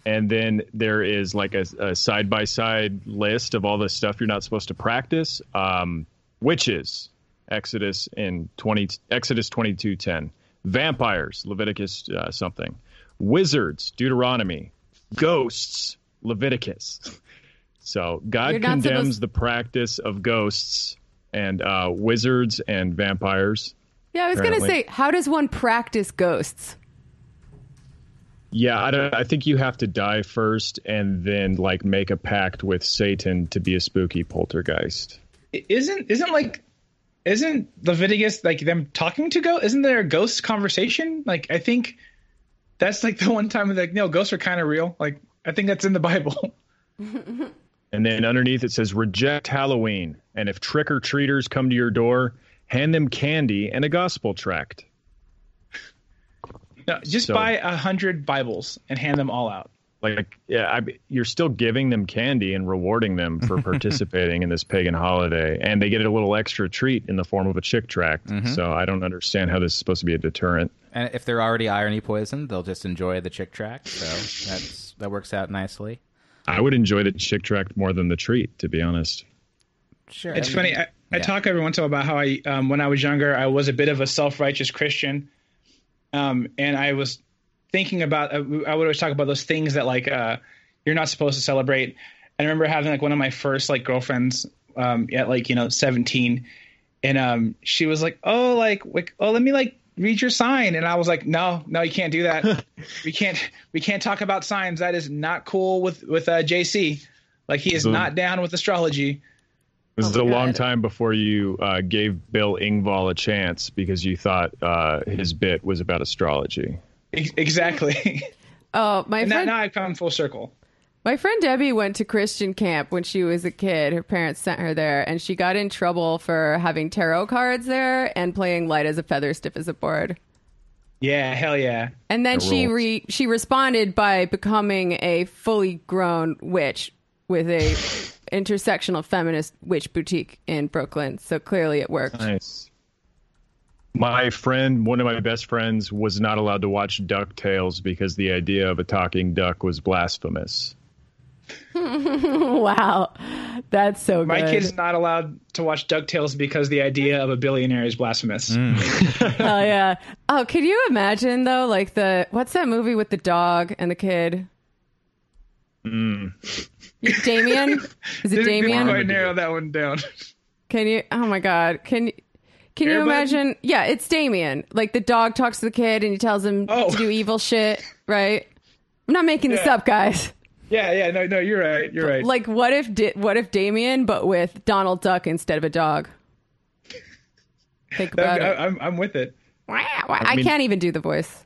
And then there is like a side by side list of all the stuff you're not supposed to practice. Um, witches, Exodus in twenty Exodus twenty two ten. Vampires, Leviticus uh, something. Wizards, Deuteronomy. Ghosts, Leviticus. [laughs] So God condemns supposed- the practice of ghosts and uh, wizards and vampires. Yeah, I was going to say, how does one practice ghosts? Yeah, I, don't. I, think you have to die first and then like make a pact with Satan to be a spooky poltergeist. Isn't isn't like isn't Leviticus like them talking to ghosts? Isn't there a ghost conversation? Like I think that's like [laughs] the one time like no ghosts are kind of real. Like I think that's in the Bible. [laughs] And then underneath it says reject Halloween. And if trick or treaters come to your door, hand them candy and a gospel tract. No, just so, buy a hundred Bibles and hand them all out. Like, yeah, I, you're still giving them candy and rewarding them for [laughs] participating in this pagan holiday, and they get a little extra treat in the form of a Chick tract. Mm-hmm. So I don't understand how this is supposed to be a deterrent. And if they're already irony poisoned, they'll just enjoy the Chick tract. So that's that works out nicely. I would enjoy the Chick tract more than the treat, to be honest. Sure. It's I mean, funny. I, I talk every once in a while about how I, um, when I was younger, I was a bit of a self-righteous Christian, um, and I was thinking about. Uh, I would always talk about those things that like uh, you're not supposed to celebrate. I remember having like one of my first like girlfriends um, at like you know 17, and um, she was like, "Oh, like, like, oh, let me like read your sign. And i was like no no you can't do that. [laughs] We can't we can't talk about signs. That is not cool with with uh, jc like he is so, not down with astrology this is oh a God. long time before you uh, gave bill engvall a chance because you thought uh, his bit was about astrology exactly [laughs] oh my friend, now, now i've come full circle my friend Debbie went to Christian camp when she was a kid. Her parents sent her there, and she got in trouble for having tarot cards there and playing light as a feather, stiff as a board. Yeah, hell yeah. And then she re- she responded by becoming a fully grown witch with a intersectional feminist witch boutique in Brooklyn. So clearly it worked. Nice. My friend, one of my best friends, was not allowed to watch DuckTales because the idea of a talking duck was blasphemous. [laughs] wow, that's so good. My kid's not allowed to watch Ducktales because the idea of a billionaire is blasphemous. Mm. Hell [laughs] [laughs] yeah! Oh, can you imagine though? Like the what's that movie with the dog and the kid? Mm. Damien? Is it Damien? Quite narrow that one down. Can you? Oh my god! Can you? can you imagine? Yeah, it's Damien. Like the dog talks to the kid and he tells him oh. to do evil shit. Right? I'm not making this up, guys. Yeah, yeah, no, no, you're right. You're right. Like, what if di- what if Damien, but with Donald Duck instead of a dog? Think about I, it. I'm I'm with it. I, mean, can't even do the voice.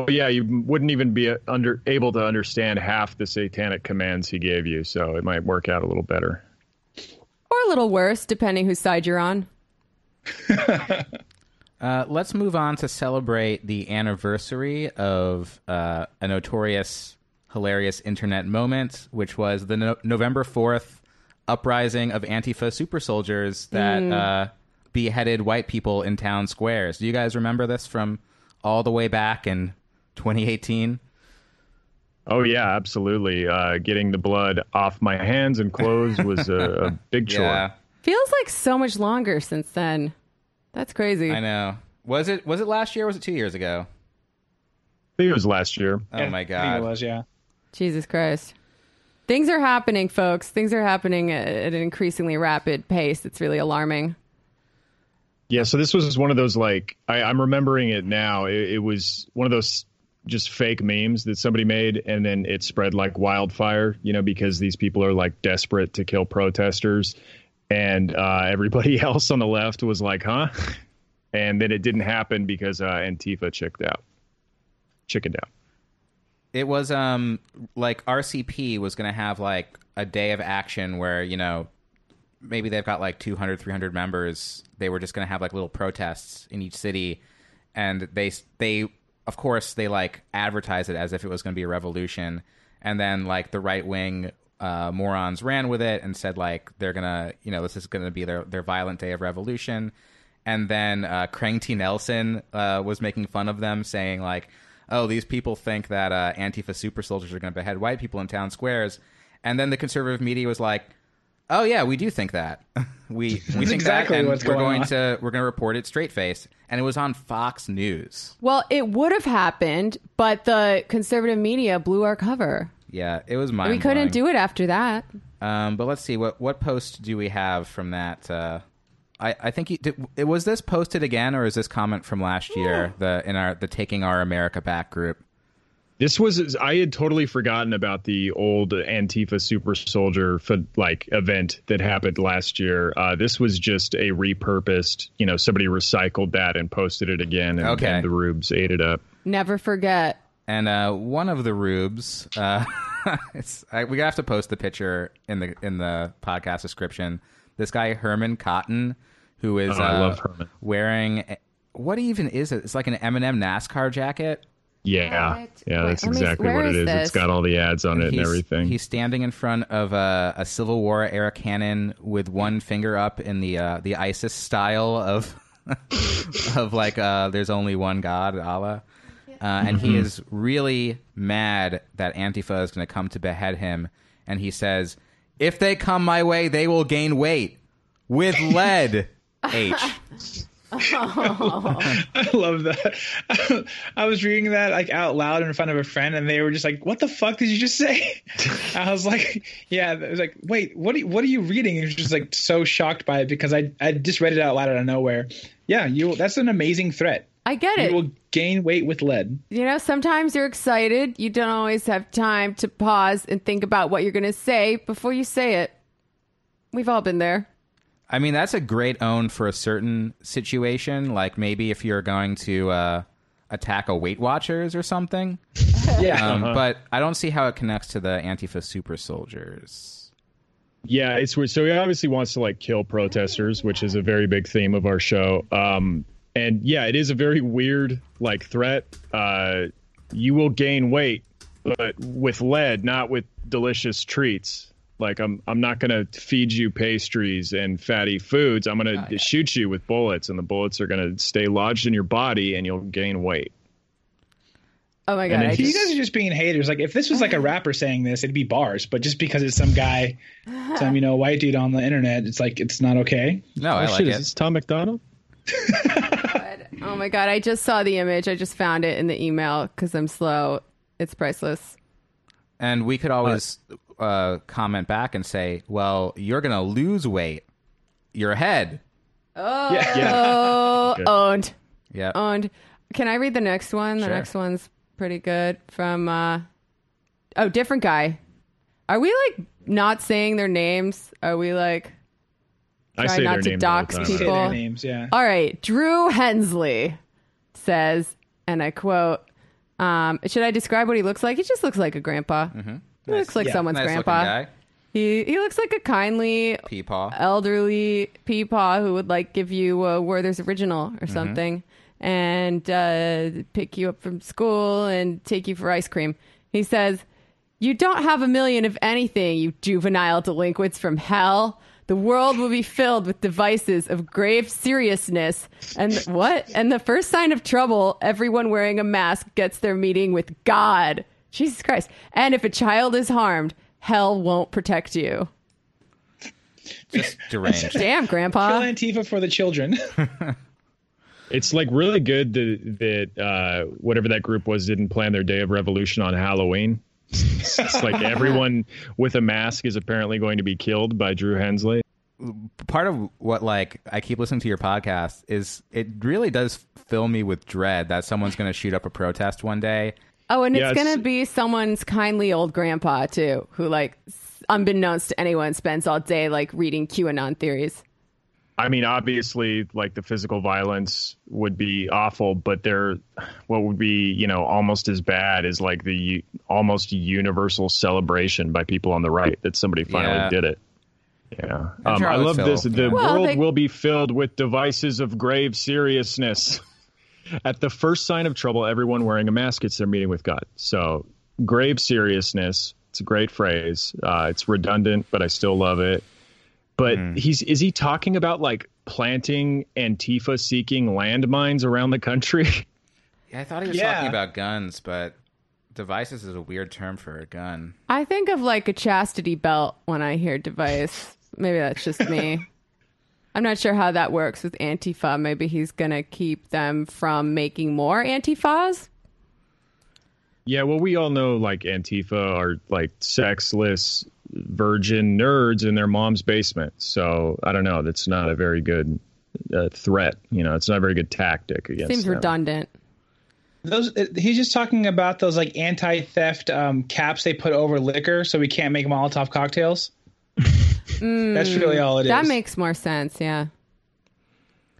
Well, yeah, you wouldn't even be uh, under able to understand half the satanic commands he gave you, so it might work out a little better, or a little worse, depending whose side you're on. [laughs] uh, let's move on to celebrate the anniversary of uh, a notorious hilarious internet moment, which was the no- November 4th uprising of Antifa super soldiers that mm. uh, beheaded white people in town squares. Do you guys remember this from all the way back in 2018? Oh yeah, absolutely. Uh, getting the blood off my hands and clothes was a, a [laughs] big chore. Yeah. Feels like so much longer since then. That's crazy. I know. Was it was it last year? or Was it two years ago? I think it was last year. Oh yeah, my god! it was yeah. Jesus Christ. Things are happening, folks. Things are happening at an increasingly rapid pace. It's really alarming. Yeah, so this was one of those like I, am remembering it now. It, it, was one of those just fake memes that somebody made, and then it spread like wildfire. You know, because these people are like desperate to kill protesters, and uh, everybody [laughs] else on the left was like, "Huh?" [laughs] And then it didn't happen because uh, Antifa chicked out, chickened out it was um like RCP was to have like a day of action where, you know, maybe they've got like 200 300 members. They were just to have like little protests in each city and they they of course they like advertise it as if it was going to be a revolution and then like the right wing uh, morons ran with it and said like they're gonna, you know, this is gonna be their their violent day of revolution. And then uh, Krang T. Nelson uh, was making fun of them, saying like, "Oh, these people think that uh, Antifa super soldiers are going to behead white people in town squares." And then the conservative media was like, "Oh yeah, we do think that. [laughs] we we think exactly that, and what's we're going going on." to we're going to report it straight face." And it was on Fox News. Well, it would have happened, but the conservative media blew our cover. Yeah, it was mind. We couldn't do it after that. Um, but let's see what what post do we have from that? Uh, I I think you, did, it was this posted again, or is this comment from last year? The in our the taking our America back group. This was I had totally forgotten about the old Antifa super soldier f- like event that happened last year. Uh, this was just a repurposed, you know, somebody recycled that and posted it again, and, Okay. and the rubes ate it up. Never forget. And uh, one of the rubes, uh, [laughs] I, we have to post the picture in the in the podcast description. This guy Herman Cotton, who is Oh, I uh, love Herman. wearing what even is it? It's like an Eminem NASCAR jacket. Yeah, What? yeah, Wait, that's let me- exactly where what it is is. this? It's got all the ads on it and everything. He's standing in front of a, a Civil War era cannon with one finger up in the uh, the ISIS style of [laughs] of like uh, there's only one God, Allah. Uh, and he is really mad that Antifa is going to come to behead him. And he says, "If they come my way, they will gain weight with lead." [laughs] H. [laughs] I love that. [laughs] I was reading that like out loud in front of a friend, and they were just like, "What the fuck did you just say?" [laughs] I was like, "Yeah." I was like, "Wait, what? Are you, what are you reading?" And he was just like so shocked by it because I I just read it out loud out of nowhere. Yeah, you. That's an amazing threat. I get it. You it. will gain weight with lead. You know, sometimes you're excited. You don't always have time to pause and think about what you're going to say before you say it. We've all been there. I mean, that's a great own for a certain situation. Like maybe if you're going to uh, attack a Weight Watchers or something. [laughs] Yeah. Um, But I don't see how it connects to the Antifa super soldiers. Yeah, it's weird. So he obviously wants to like kill protesters, which is a very big theme of our show. Um, and yeah, it is a very weird like threat. Uh, you will gain weight, but with lead, not with delicious treats. Like I'm, I'm not gonna feed you pastries and fatty foods. I'm gonna shoot you with bullets, and the bullets are gonna stay lodged in your body, and you'll gain weight. Oh my God. And then I he- You guys are just being haters. Like if this was like a rapper saying this, it'd be bars. But just because it's some guy, [laughs] some you know white dude on the internet, it's like it's not okay. No, I oh like shit, it. is this Tom MacDonald? [laughs] oh my God. I just saw the image. I just found it in the email because I'm slow. It's priceless. And we could always uh, comment back and say, "Well, you're going to lose weight. Your head." Yeah. Oh, [laughs] Okay. owned. Yeah. Owned. Can I read the next one? The Sure. next one's pretty good. From, uh, oh, different guy. Are we like not saying their names? Are we like, I Try say not their to names dox time. Say people. their names. Yeah. All right, Drew Hensley says, and I quote, um, should I describe what he looks like? He just looks like a grandpa. He looks like Yeah, someone's nice grandpa. He he looks like a kindly Peepaw. elderly peepaw who would like give you a Werther's original Mm-hmm. or something and uh, pick you up from school and take you for ice cream. He says, You don't have a million of anything, you juvenile delinquents from hell. The world will be filled with devices of grave seriousness. And what? And the first sign of trouble, everyone wearing a mask gets their meeting with God. Jesus Christ. And if a child is harmed, hell won't protect you. Just [laughs] deranged. Damn, Grandpa. Kill Grandpa. Antifa for the children. [laughs] It's like really good that that uh, whatever that group was didn't plan their day of revolution on Halloween. it's like [laughs] everyone with a mask is apparently going to be killed by Drew Hensley. Part of what like I keep listening to your podcast is it really does fill me with dread that someone's going to shoot up a protest one day. Oh, and Yeah, it's it's- gonna be someone's kindly old grandpa too, who like, unbeknownst to anyone, spends all day like reading QAnon theories. I mean, obviously, like the physical violence would be awful, but there, what would be you know almost as bad is like the u- almost universal celebration by people on the right that somebody finally Yeah. did it. Yeah, I'm um, I love fill- this. The Well, world they- will be filled with devices of grave seriousness. At the first sign of trouble, everyone wearing a mask gets their meeting with God. So grave seriousness It's a great phrase. Uh, it's redundant, but I still love it. But he's is he talking about like planting Antifa seeking landmines around the country? [laughs] Yeah, I thought he was Yeah. talking about guns, but devices is a weird term for a gun. I think of like a chastity belt when I hear device. Maybe that's just me. [laughs] I'm not sure how that works with Antifa. Maybe he's going to keep them from making more Antifas. yeah, well, we all know like Antifa are like sexless virgin nerds in their mom's basement. So I don't know. That's not a very good uh, threat. You know, it's not a very good tactic against. Seems them. redundant. Those uh, he's just talking about those like anti-theft um, caps they put over liquor, so we can't make Molotov cocktails. That's really all it is. That makes more sense. Yeah.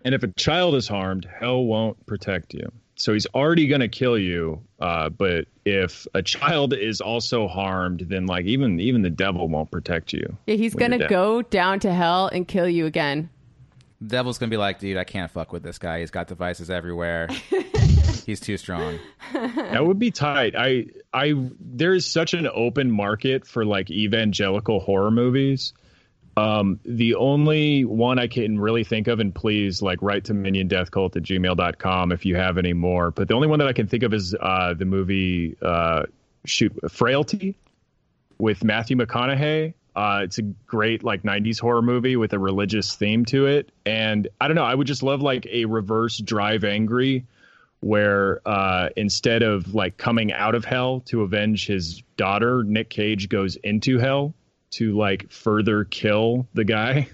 And if a child is harmed, hell won't protect you. So he's already going to kill you. Uh, but if a child is also harmed, then like even even the devil won't protect you. Yeah, he's going to go down to hell and kill you again. The devil's gonna be like, dude, I can't fuck with this guy. He's got devices everywhere. [laughs] He's too strong. [laughs] That would be tight. I I there is such an open market for like evangelical horror movies. Um, the only one I can really think of, and please like write to miniondeathcult at gmail.com if you have any more. But the only one that I can think of is uh, the movie uh, shoot Frailty with Matthew McConaughey. Uh, it's a great like 90s horror movie with a religious theme to it. And I don't know, I would just love like a reverse drive angry where uh, instead of like coming out of hell to avenge his daughter, Nick Cage goes into hell to like further kill the guy.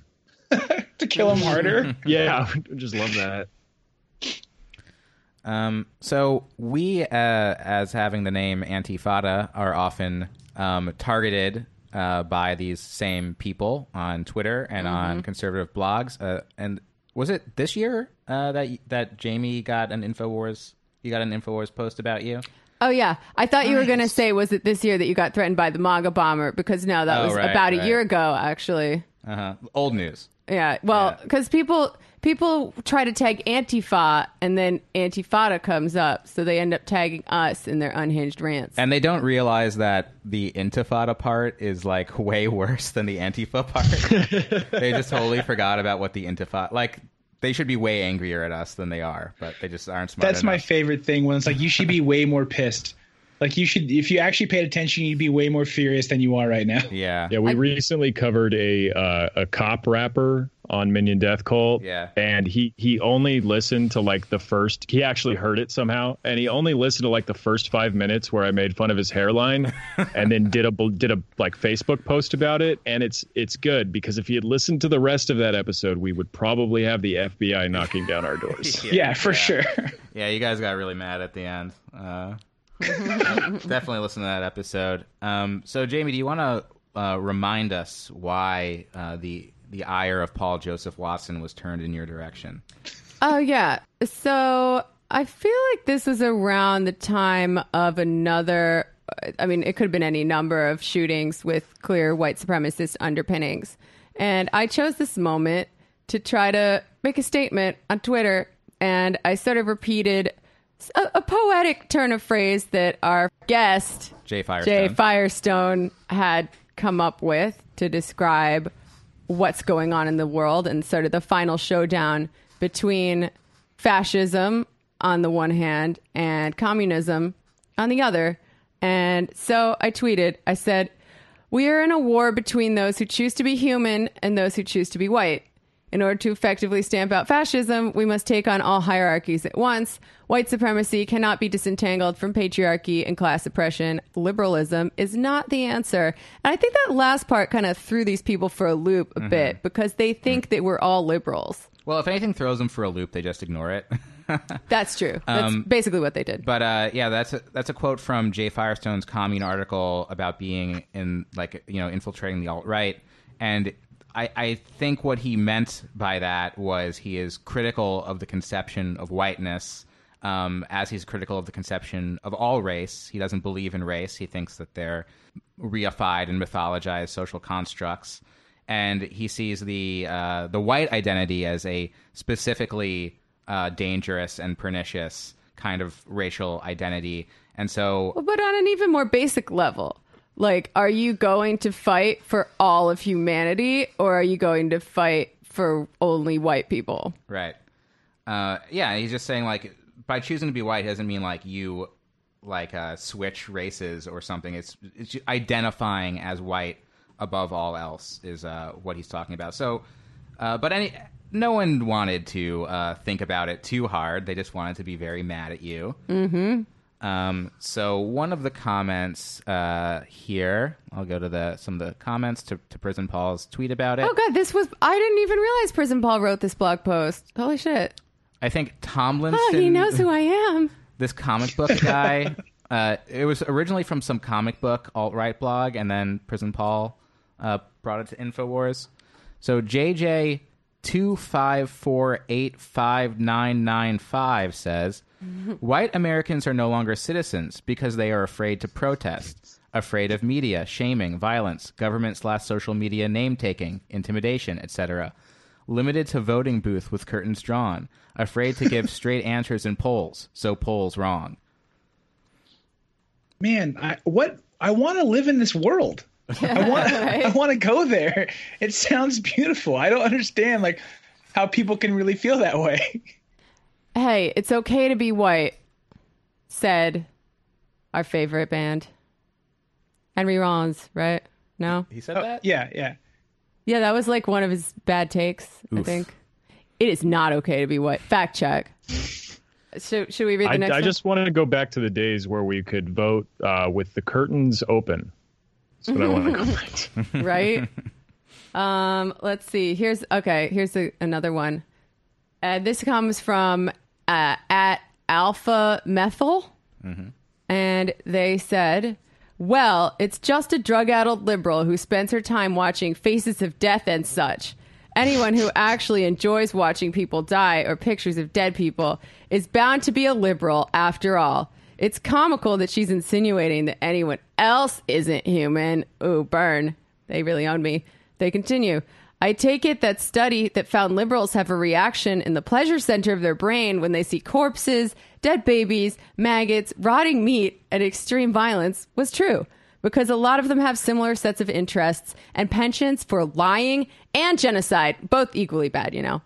[laughs] to kill him harder. [laughs] Yeah, I just love that. Um, so we, uh, as having the name Antifada, are often um, targeted uh, by these same people on Twitter and on conservative blogs. Uh, and was it this year uh, that that Jamie got an Infowars? You got an Infowars post about you? Oh yeah, I thought you were going to say was it this year that you got threatened by the MAGA bomber? Because no, that Oh, was right, about a right. year ago actually. Uh-huh. Old news. Yeah, well, Yeah. because people people try to tag Antifa and then Antifada comes up, so they end up tagging us in their unhinged rants. And they don't realize that the Intifada part is like [laughs] way worse than the Antifa part. [laughs] they just totally forgot about what the Intifada like. They should be way angrier at us than they are, but they just aren't smart. That's my favorite thing when it's like you should be way more pissed. Like you should, if you actually paid attention, you'd be way more furious than you are right now. Yeah. Yeah, we recently covered a uh, a cop rapper on Minion Death Cult. Yeah. and he he only listened to like the first. He actually heard it somehow, and he only listened to like the first five minutes where I made fun of his hairline, [laughs] and then did a did a like Facebook post about it. And it's it's good because if he had listened to the rest of that episode, we would probably have the FBI knocking down our doors. [laughs] Yeah, for sure. Yeah, you guys got really mad at the end. Uh, [laughs] definitely listen to that episode. Um, so, Jamie, do you want to uh, remind us why uh, the the ire of Paul Joseph Watson was turned in your direction? Oh yeah. So I feel like this was around the time of another. I mean, it could have been any number of shootings with clear white supremacist underpinnings, and I chose this moment to try to make a statement on Twitter, and I sort of repeated a, a poetic turn of phrase that our guest Jay Firestone. Jay Firestone had come up with to describe what's going on in the world and sort of the final showdown between fascism on the one hand and communism on the other. And so I tweeted, I said, We are in a war between those who choose to be human and those who choose to be white. In order to effectively stamp out fascism, we must take on all hierarchies at once. White supremacy cannot be disentangled from patriarchy and class oppression. Liberalism is not the answer. And I think that last part kind of threw these people for a loop a mm-hmm. bit because they think mm. that we're all liberals. Well, if anything throws them for a loop, they just ignore it. [laughs] That's true. That's um, basically what they did. But uh, yeah, that's a, that's a quote from Jay Firestone's commune article about being in like you know infiltrating the alt right, and I, I think what he meant by that was he is critical of the conception of whiteness. Um, as he's critical of the conception of all race, he doesn't believe in race. He thinks that they're reified and mythologized social constructs, and he sees the uh, the white identity as a specifically uh, dangerous and pernicious kind of racial identity. And so, but on an even more basic level, Like, are you going to fight for all of humanity or are you going to fight for only white people? Right. Uh, yeah, he's just saying like by choosing to be white doesn't mean like you like uh, switch races or something. It's it's identifying as white above all else is uh, what he's talking about. So, uh, but any no one wanted to uh, think about it too hard. They just wanted to be very mad at you. Mm-hmm. Um, so one of the comments uh, here, I'll go to the some of the comments to, to Prison Paul's tweet about it. Oh, God, this was. I didn't even realize Prison Paul wrote this blog post. Holy shit. I think Tomlinson. Oh, he knows who I am. this comic book [laughs] guy. uh, it was originally from some comic book alt right blog, and then Prison Paul uh, brought it to Infowars. So JJ two five four eight five nine nine five says, "White Americans are no longer citizens because they are afraid to protest." Afraid of media, shaming, violence, government slash social media name taking, intimidation, etc limited to voting booth with curtains drawn, afraid to give [laughs] straight answers in polls, so polls wrong. Man, I, what I want to live in this world. I [laughs] want I want to go there. It sounds beautiful. I don't understand like how people can really feel that way. [laughs] Hey, it's okay to be white, said our favorite band. Henry Rollins, right? No? He said that? Yeah, yeah. Yeah, that was like one of his bad takes, I think. It is not okay to be white. Fact check. So, should we read the I, next I one? just wanted to go back to the days where we could vote uh, with the curtains open. That's what I want to go back to. [laughs] [laughs] right? um, let's see. Here's okay. Here's a, another one. Uh, this comes from uh, at Alpha Methyl, and they said, "Well, it's just a drug-addled liberal who spends her time watching Faces of Death and such." Anyone who [laughs] actually enjoys watching people die or pictures of dead people is bound to be a liberal after all. It's comical that she's insinuating that anyone else isn't human. Ooh, burn. They really own me. They continue. I take it that study that found liberals have a reaction in the pleasure center of their brain when they see corpses, dead babies, maggots, rotting meat, and extreme violence was true because a lot of them have similar sets of interests and penchants for lying and genocide, both equally bad, you know.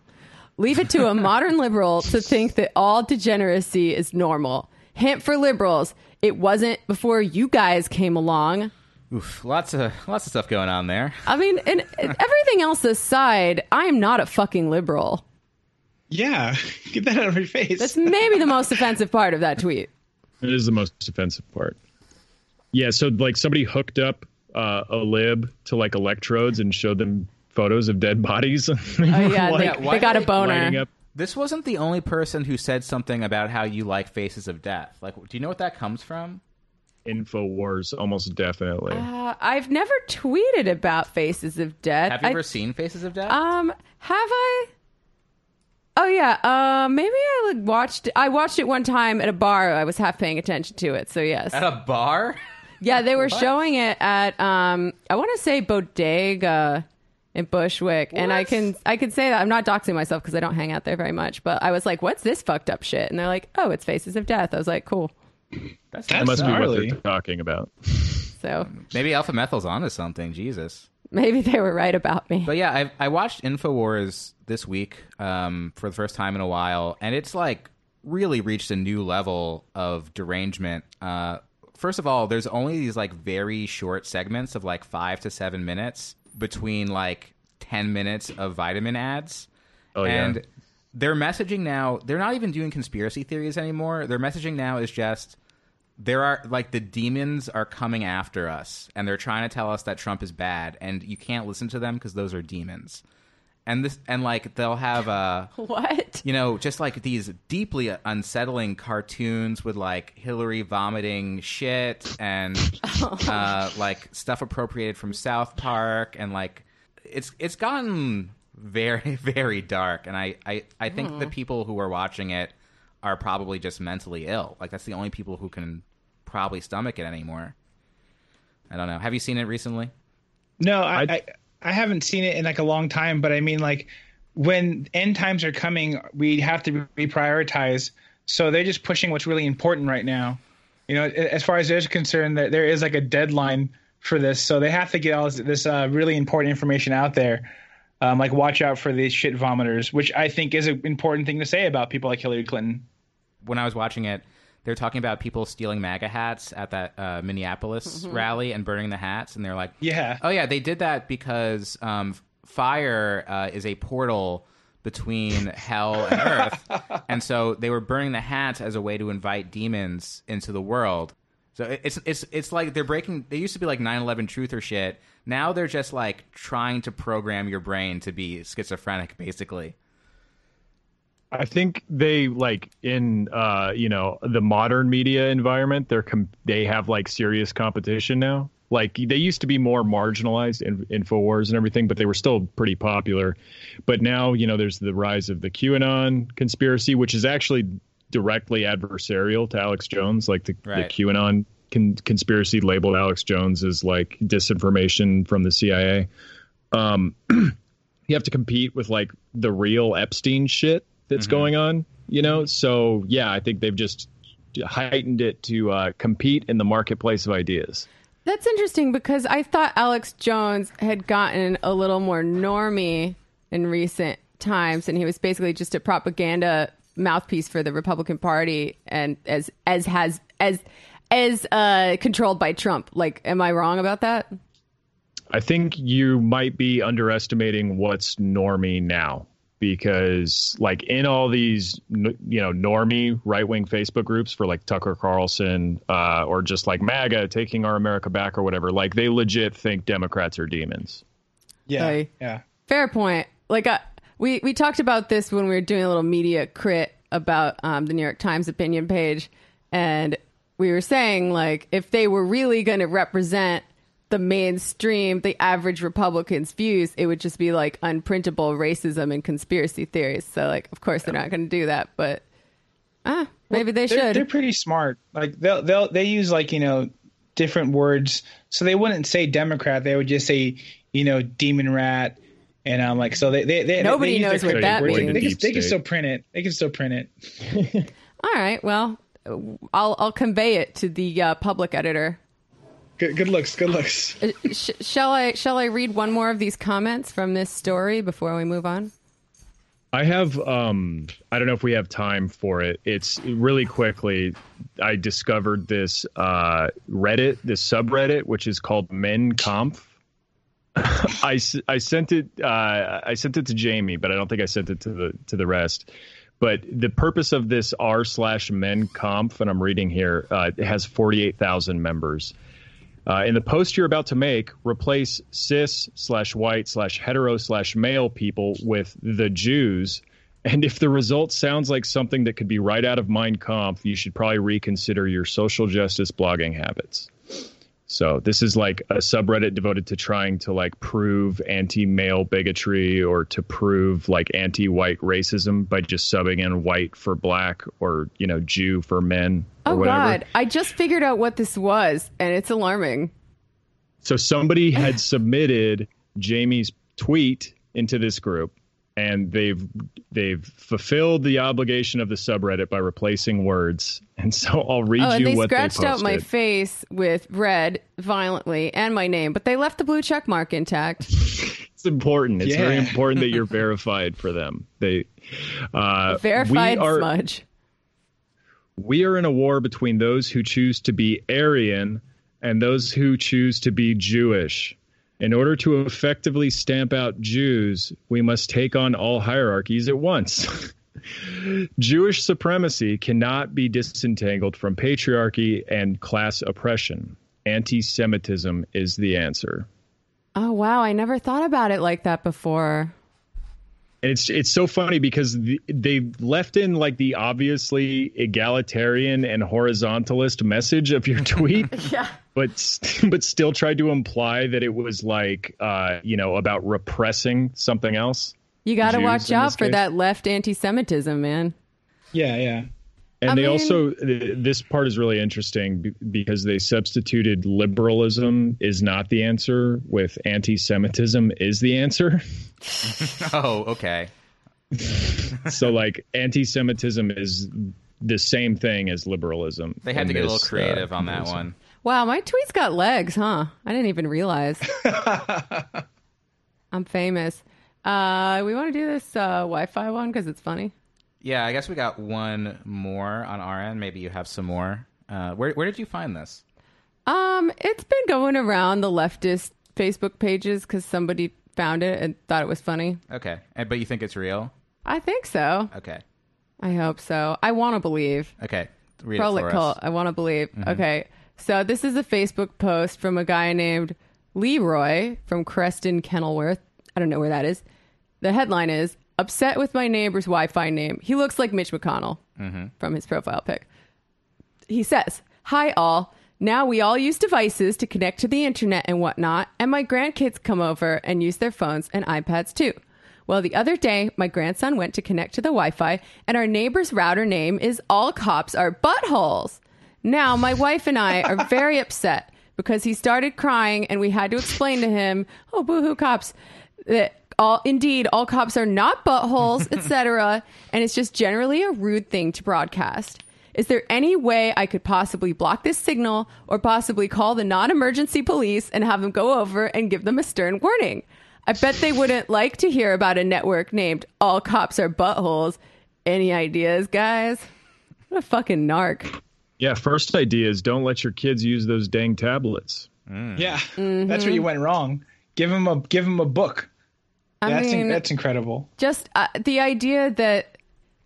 Leave it to a [laughs] modern liberal to think that all degeneracy is normal. Hint for liberals, it wasn't before you guys came along. Oof, lots of lots of stuff going on there. I mean, and everything else aside, I am not a fucking liberal. Yeah, [laughs] get that out of your face. That's maybe the most offensive part of that tweet. It is the most offensive part. Yeah, so like somebody hooked up uh, a lib to like electrodes and showed them photos of dead bodies. [laughs] oh yeah, they- they got a boner. up. This wasn't the only person who said something about how you like Faces of Death. Like, do you know what that comes from? Infowars, almost definitely. Uh, I've never tweeted about Faces of Death. Have you I- ever seen Faces of Death? Um, have I? Oh yeah. Uh, maybe I like, watched. I watched it one time at a bar. I was half paying attention to it. So yes. At a bar? [laughs] Yeah, they were showing it at um I want to say Bodega in Bushwick, and I can I can say that I'm not doxing myself because I don't hang out there very much. But I was like, "What's this fucked up shit?" And they're like, "Oh, it's Faces of Death." I was like, "Cool." That's, that That's must be what they're talking about. So maybe Alpha Methal's onto something. Jesus. maybe they were right about me. But yeah, I I watched Infowars this week um, for the first time in a while, and it's like really reached a new level of derangement. Uh, first of all, there's only these like very short segments of like five to seven minutes between like ten minutes of vitamin ads, Oh, yeah. Their messaging now they're not even doing conspiracy theories anymore. Their messaging now is just there are like the demons are coming after us and they're trying to tell us that Trump is bad and you can't listen to them because those are demons. And this and like they'll have uh [laughs] what? you know just like these deeply unsettling cartoons with like Hillary vomiting shit and [laughs] uh like stuff appropriated from South Park and like it's it's gotten very [laughs] very dark and I I I think the people who are watching it are probably just mentally ill. Like that's the only people who can probably stomach it anymore. I don't know. Have you seen it recently? No, I, I- I I haven't seen it in like a long time, but I mean like when end times are coming, we have to reprioritize. So they're just pushing what's really important right now. You know, as far as they're concerned, that there is like a deadline for this, so they have to get all this, this uh, really important information out there. Um, like, watch out for these shit vomiters, which I think is an important thing to say about people like Hillary Clinton. When I was watching it, they were talking about people stealing MAGA hats at that uh, Minneapolis rally and burning the hats, and they're like, Yeah. Oh yeah, they did that because um, fire uh, is a portal between hell and [laughs] earth, and so they were burning the hats as a way to invite demons into the world. So it's it's it's like they're breaking. They used to be like 9/11 truth or shit. Now they're just like trying to program your brain to be schizophrenic, basically. I think they like in uh you know the modern media environment they're com- they have like serious competition now. Like they used to be more marginalized in Infowars and everything, but they were still pretty popular. But now you know there's the rise of the QAnon conspiracy, which is actually directly adversarial to Alex Jones. Like the, Right. the QAnon con- conspiracy labeled Alex Jones as like disinformation from the CIA. Um, [clears throat] you have to compete with like the real Epstein shit that's going on, you know? So, yeah, I think they've just heightened it to uh, compete in the marketplace of ideas. That's interesting because I thought Alex Jones had gotten a little more normy in recent times, and he was basically just a propaganda mouthpiece for the Republican Party, and as as has as as uh, controlled by Trump. Like, am I wrong about that? I think you might be underestimating what's normie now because like in all these you know normie right-wing facebook groups for like tucker carlson uh, or just like maga taking our america back or whatever like they legit think democrats are demons Yeah. Aye. Yeah. Fair point. Like uh, we we talked about this when we were doing a little media crit about um, the New York Times opinion page, and we were saying like if they were really going to represent the mainstream, the average Republican's views, it would just be like unprintable racism and conspiracy theories. So like, of course, they're not going to do that, but ah, maybe they they're, should. They're pretty smart. Like they'll they'll they use like you know different words, so they wouldn't say Democrat. They would just say you know demon rat, and I'm um like so they they, they Nobody they knows what that words. means. They, can, they can still print it. They can still print it. All right, well, I'll I'll convey it to the uh, public editor. Good good looks. Good looks. Sh- shall I shall I read one more of these comments from this story before we move on? I have um I don't know if we have time for it. It's really quickly I discovered this uh Reddit, this subreddit which is called MenKampf. [laughs] I, I sent it uh I sent it to Jamie, but I don't think I sent it to the to the rest. But the purpose of this r slash MenKampf, and I'm reading here, uh, has 48,000 members. Uh, in the post you're about to make, replace cis slash white slash hetero slash male people with the Jews. And if the result sounds like something that could be right out of Mein Kampf, you should probably reconsider your social justice blogging habits. So this is like a subreddit devoted to trying to like prove anti-male bigotry or to prove like anti-white racism by just subbing in white for black or you know Jew for men or Oh whatever. God, I just figured out what this was, and it's alarming. So somebody had submitted Jamie's tweet into this group, and they've they've fulfilled the obligation of the subreddit by replacing words. [laughs] And so I'll read Oh, and you they what scratched out my face with red violently and my name, but they left the blue check mark intact. [laughs] it's important. It's very important that you're [laughs] verified for them. They uh, Verified we are, smudge. We are in a war between those who choose to be Aryan and those who choose to be Jewish. In order to effectively stamp out Jews, we must take on all hierarchies at once. [laughs] Jewish supremacy cannot be disentangled from patriarchy and class oppression. Anti Semitism is the answer. Oh wow, I never thought about it like that before. And it's it's so funny because the, they left in like the obviously egalitarian and horizontalist message of your tweet, [laughs] Yeah. but but still tried to imply that it was like uh, you know about repressing something else. You got to watch out for case? that left anti-Semitism, man. Yeah. Yeah. And I they mean- also this part is really interesting because they substituted liberalism is not the answer with anti-Semitism is the answer. [laughs] Oh, okay. [laughs] so like anti-Semitism is the same thing as liberalism. They had to get a little this, uh, creative on that one. Wow, my tweets got legs, huh? I didn't even realize. [laughs] I'm famous. Uh, we want to do this uh, Wi-Fi one because it's funny. Yeah, I guess we got one more on our end. Maybe you have some more. Uh, where where did you find this? Um, it's been going around the leftist Facebook pages because somebody found it and thought it was funny. Okay, And- but you think it's real? I think so. Okay, I hope so. I want to believe. okay. Read Prolic it for cult. us. I want to believe. Okay. So this is a Facebook post from a guy named Leroy from Creston, Kenilworth. I don't know where that is. The headline is Upset with my neighbor's Wi Fi name. He looks like Mitch McConnell mm-hmm. from his profile pic. He says, Hi, all. Now we all use devices to connect to the internet and whatnot, and my grandkids come over and use their phones and iPads too. Well, the other day, my grandson went to connect to the Wi Fi, and our neighbor's router name is All Cops Are Buttholes. Now, my wife and I are very [laughs] upset because he started crying, and we had to explain to him, oh, boohoo, cops, that all indeed all cops are not buttholes, [laughs] etc. and it's just generally a rude thing to broadcast. Is there any way I could possibly block this signal or possibly call the non emergency police and have them go over and give them a stern warning? I bet they wouldn't like to hear about a network named All Cops Are Buttholes. Any ideas, guys? What a fucking narc. Yeah, first idea is don't let your kids use those dang tablets. Mm. Yeah, mm-hmm. that's where you went wrong. Give him a give him a book. I That's mean, that's incredible. just uh, the idea that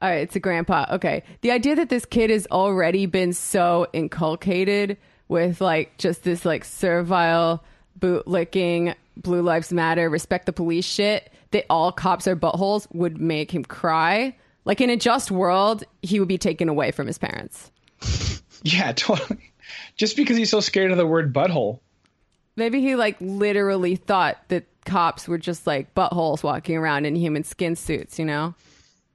all right it's a grandpa okay the idea that this kid has already been so inculcated with like just this like servile bootlicking blue lives matter respect the police shit that all cops are buttholes would make him cry like in a just world he would be taken away from his parents [laughs] Yeah, totally. Just because he's so scared of the word butthole. maybe he like literally thought that cops were just like buttholes walking around in human skin suits you know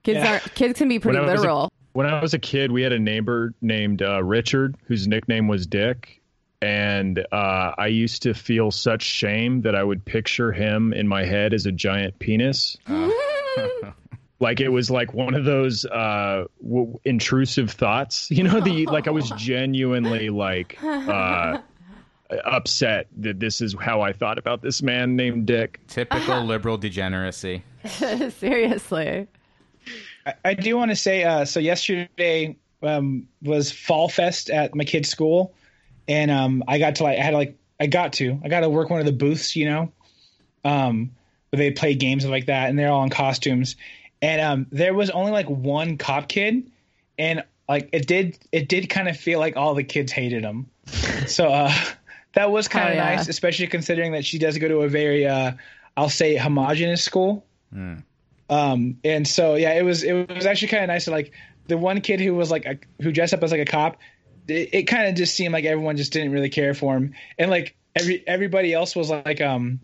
kids Yeah. aren't kids can be pretty When I was a- literal When I was a kid, we had a neighbor named uh, Richard, whose nickname was Dick. And uh, I used to feel such shame that I would picture him in my head as a giant penis. [laughs] like it was like one of those uh, w- intrusive thoughts, you know. The like I was [laughs] genuinely like uh, upset that this is how I thought about this man named Dick. Typical [laughs] liberal degeneracy. [laughs] seriously. I, I do want to say, uh, so yesterday um, was Fall Fest at my kid's school, and um, I got to like, I had like, I got to, I got to work one of the booths, you know, um, where they play games like that, and they're all in costumes, and um, there was only like one cop kid, and like it did, it did kind of feel like all the kids hated him, so uh, that was kind of yeah. nice, especially considering that she does go to a very, uh, I'll say, homogenous school. Um, and so yeah, it was it was actually kind of nice to like the one kid who was like a, who dressed up as like a cop. It, it kind of just seemed like everyone just didn't really care for him, and like every everybody else was like, um,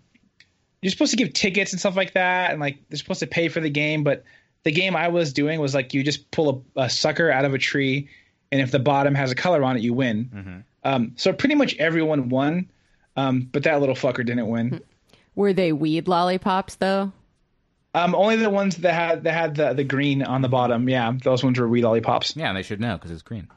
you're supposed to give tickets and stuff like that, and like they're supposed to pay for the game, but the game I was doing was like you just pull a, a sucker out of a tree, and if the bottom has a color on it, you win. Um, so pretty much everyone won, um, but that little fucker didn't win. Were they weed lollipops though? Um, only the ones that had that had the, the green on the bottom. Yeah, those ones were weed lollipops. Yeah, they should know because it's green.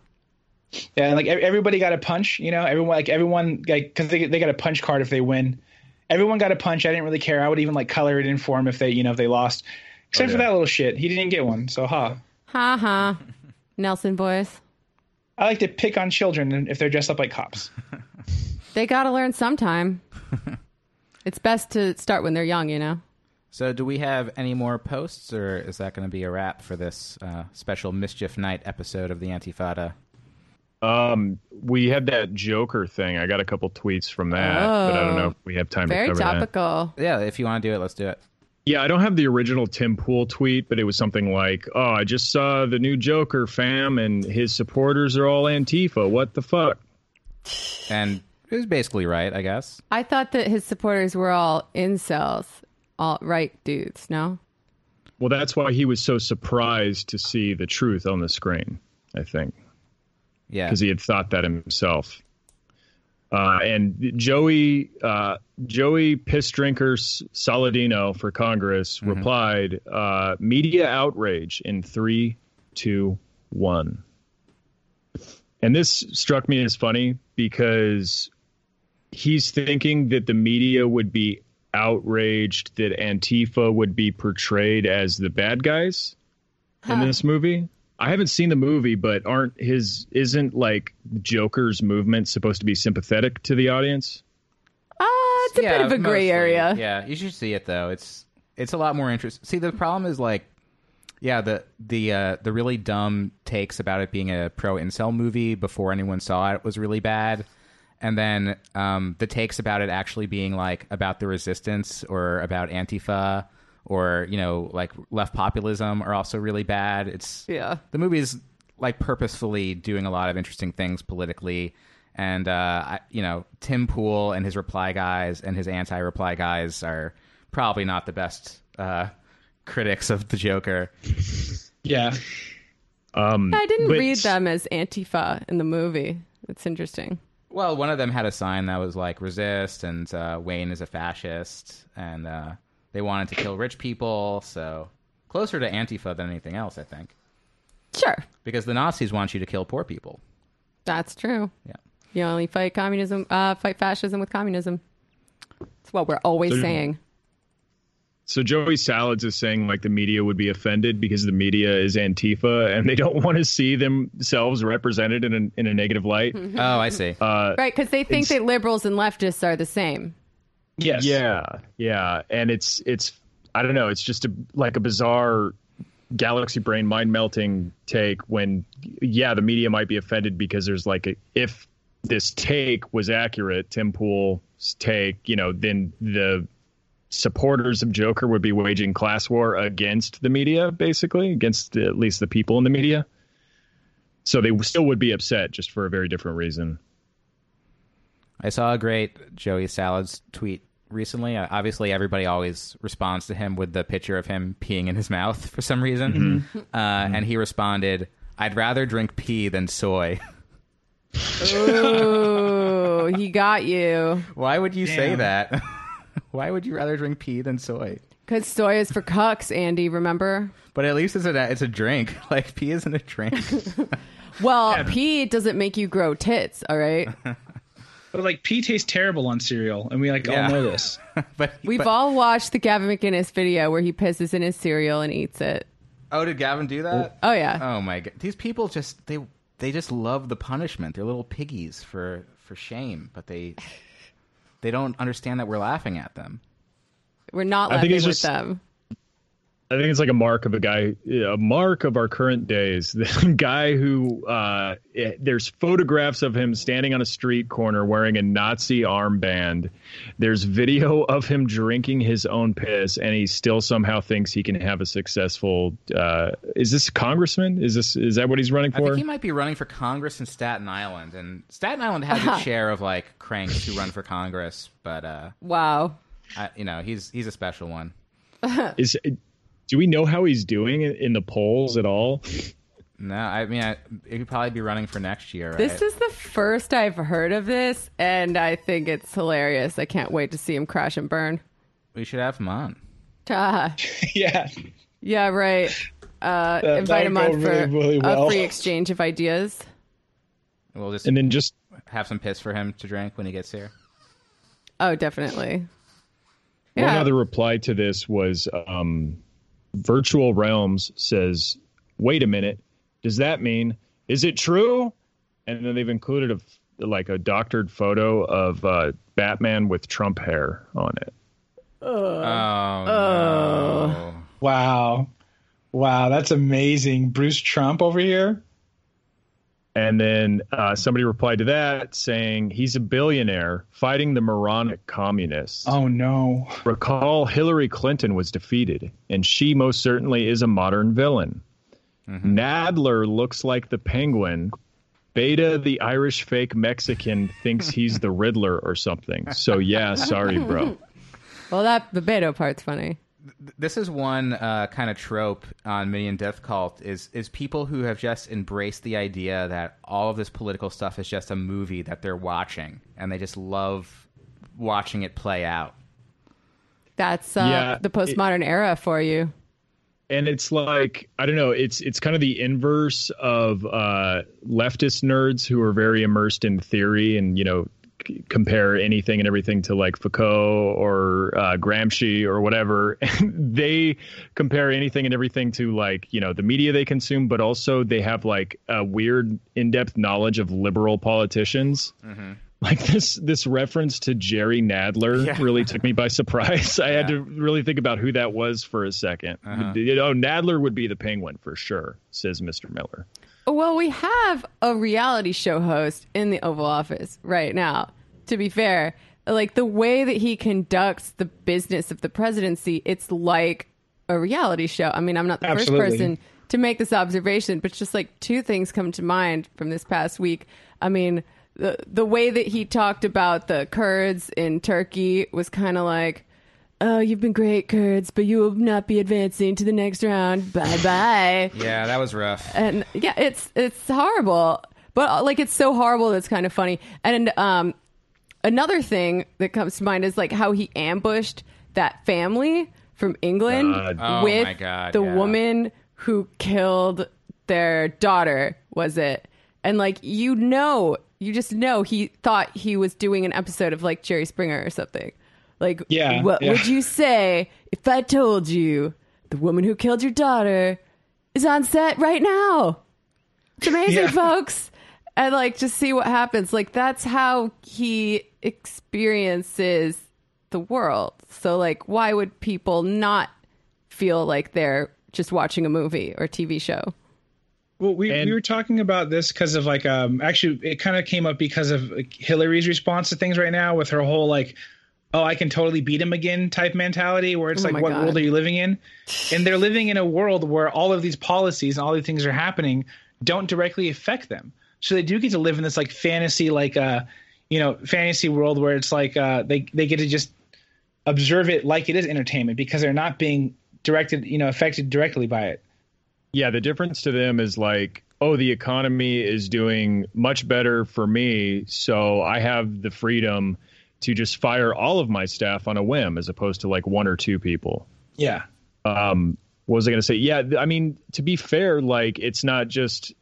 Yeah, and like everybody got a punch. You know, everyone like everyone like because they they got a punch card if they win. Everyone got a punch. I didn't really care. I would even like color it in for them if they you know if they lost. Except for yeah. that little shit, he didn't get one. So ha. Ha ha. Nelson boys. I like to pick on children if they're dressed up like cops. [laughs] They gotta learn sometime. [laughs] it's best to start when they're young, you know? So, do we have any more posts, or is that going to be a wrap for this uh, special Mischief Night episode of the Antifada? Um, we had that Joker thing. I got a couple tweets from that, but I don't know if we have time Very to cover that. topical. Yeah, if you want to do it, let's do it. Yeah, I don't have the original Tim Pool tweet, but it was something like, "Oh, I just saw the new Joker, fam, and his supporters are all Antifa. What the fuck?" And it was basically right, I guess. I thought that his supporters were all incels, all right dudes, no? Well, that's why he was so surprised to see the truth on the screen. I think Yeah. because he had thought that himself. Uh, and Joey uh, Joey Piss Drinker Saladino for Congress replied, uh, "Media outrage in three, two, one." and this struck me as funny because he's thinking that the media would be outraged that Antifa would be portrayed as the bad guys in this movie. I haven't seen the movie, but aren't his isn't like Joker's movement supposed to be sympathetic to the audience? Uh, it's a bit of a gray mostly. area. Yeah, you should see it though. It's it's a lot more interesting. See, the problem is like, yeah, the the uh, the really dumb takes about it being a pro incel movie before anyone saw it was really bad, and then um, the takes about it actually being like about the resistance or about Antifa or you know like left populism are also really bad. It's Yeah. the movie is like purposefully doing a lot of interesting things politically and uh I, you know tim pool and his reply guys and his anti-reply guys are probably not the best uh critics of the joker Yeah. Um, I didn't but- read them as Antifa in the movie. It's interesting. well one of them had a sign that was like resist and uh wayne is a fascist and uh they wanted to kill rich people so closer to antifa than anything else i think Sure. because the nazis want you to kill poor people That's true. yeah You only fight communism, uh, fight fascism with communism. That's what we're always So- saying. So Joey Salads is saying like the media would be offended because the media is Antifa and they don't [laughs] want to see themselves represented in a, in a negative light. Oh i see Uh, Right, because they think that liberals and leftists are the same. Yes. Yeah, yeah, and it's it's I don't know. It's just a like a bizarre galaxy brain mind melting take when yeah the media might be offended because there's like a, if this take was accurate tim pool's take you know then the supporters of joker would be waging class war against the media basically against at least the people in the media so they still would be upset just for a very different reason I saw a great Joey Salads tweet recently. Uh, obviously, everybody always responds to him with the picture of him peeing in his mouth [laughs] for some reason. Uh, And he responded, I'd rather drink pee than soy. [laughs] Ooh, he got you. Why would you say that? [laughs] Why would you rather drink pee than soy? Because soy is for cucks, Andy, remember? But at least it's a, it's a drink. Like, pee isn't a drink. Well, pee doesn't make you grow tits, all right? But like pee tastes terrible on cereal, and we like Yeah. all know [laughs] this. but We've but- all watched the Gavin McInnes video where he pisses in his cereal and eats it. Oh, did Gavin do that? Oh, oh yeah. Oh my god. These people just they they just love the punishment. They're little piggies for for shame, but they they don't understand that we're laughing at them. We're not I think laughing it's with just- them. I think it's like a mark of a guy, a mark of our current days. [laughs] The guy who uh, there's photographs of him standing on a street corner wearing a Nazi armband. There's video of him drinking his own piss, and he still somehow thinks he can have a successful. Uh, is this a congressman? Is this is that what he's running I for? think he might be running for Congress in Staten Island, and Staten Island has its share of like cranks who run for Congress, but uh, Wow. I, you know he's he's a special one. is do we know how he's doing in, in the polls at all? No, I mean I, he'd probably be running for next year. Right? This is the first I've heard of this, and I think it's hilarious. I can't wait to see him crash and burn. we should have him on. [laughs] Ah, yeah. yeah, right. Uh, That- invite him on for really, really well. a free exchange of ideas. We'll just And then just have some piss for him to drink when he gets here. Oh, definitely. One other reply to this was um, Virtual Realms says, wait a minute, does that mean, is it true? And then they've included a, like a doctored photo of uh, Batman with Trump hair on it. Oh, no. Wow. Wow, that's amazing. Bruce Trump over here. And then uh, somebody replied to that saying he's a billionaire fighting the moronic communists. Oh no. Recall Hillary Clinton was defeated, and she most certainly is a modern villain. Nadler looks like the penguin. Beta, the Irish fake Mexican, thinks he's the Riddler or something. So, yeah, sorry, bro. [laughs] Well, that the Beto part's funny. This is one uh, kind of trope on Minion Death Cult is is people who have just embraced the idea that all of this political stuff is just a movie that they're watching, and they just love watching it play out. That's uh, Yeah, the postmodern era for you. and it's like I don't know. It's it's kind of the inverse of uh, leftist nerds who are very immersed in theory and you know c- compare anything and everything to like Foucault or uh, Gramsci or whatever. [laughs] they compare anything and everything to like you know the media they consume, but also they have like a weird in-depth knowledge of liberal politicians like this this reference to Jerry Nadler Yeah. really took me by [laughs] surprise. I had to really think about who that was for a 2nd Uh-huh. You know, Nadler would be the penguin for sure, says Mr. Miller. Well, we have a reality show host in the Oval Office right now. To be fair, like the way that he conducts the business of the presidency, it's like a reality show. I mean, I'm not the Absolutely. first person to make this observation, but just like two things come to mind from this past week. I mean, the the way that he talked about the Kurds in Turkey was kind of like, "Oh, you've been great, Kurds, but you will not be advancing to the next round. Bye bye." Yeah, that was rough. and yeah, it's it's horrible, but uh, like it's so horrible that's kind of funny. And um, another thing that comes to mind is like how he ambushed that family from England God. Oh with my God, the yeah. woman who killed their daughter. Was it? And like you know, you just know he thought he was doing an episode of like Jerry Springer or something. Like, Yeah, what yeah. would you say if I told you the woman who killed your daughter is on set right now? It's amazing, Yeah. [laughs] folks. And like, just see what happens. Like, that's how he experiences the world. So, like, why would people not feel like they're just watching a movie or TV show? Well, we, And- we were talking about this because of like um actually it kind of came up because of like, Hillary's response to things right now with her whole like oh I can totally beat him again type mentality where it's Oh like what God. world are you living in? And they're living in a world where all of these policies and all these things are happening don't directly affect them. So they do get to live in this like fantasy like uh you know fantasy world where it's like uh they they get to just observe it like it is entertainment because they're not being directed you know affected directly by it. Yeah, the difference to them is like, oh, the economy is doing much better for me, so I have the freedom to just fire all of my staff on a whim as opposed to like one or two people. Yeah. um what was i going to say yeah i mean to be fair like it's not just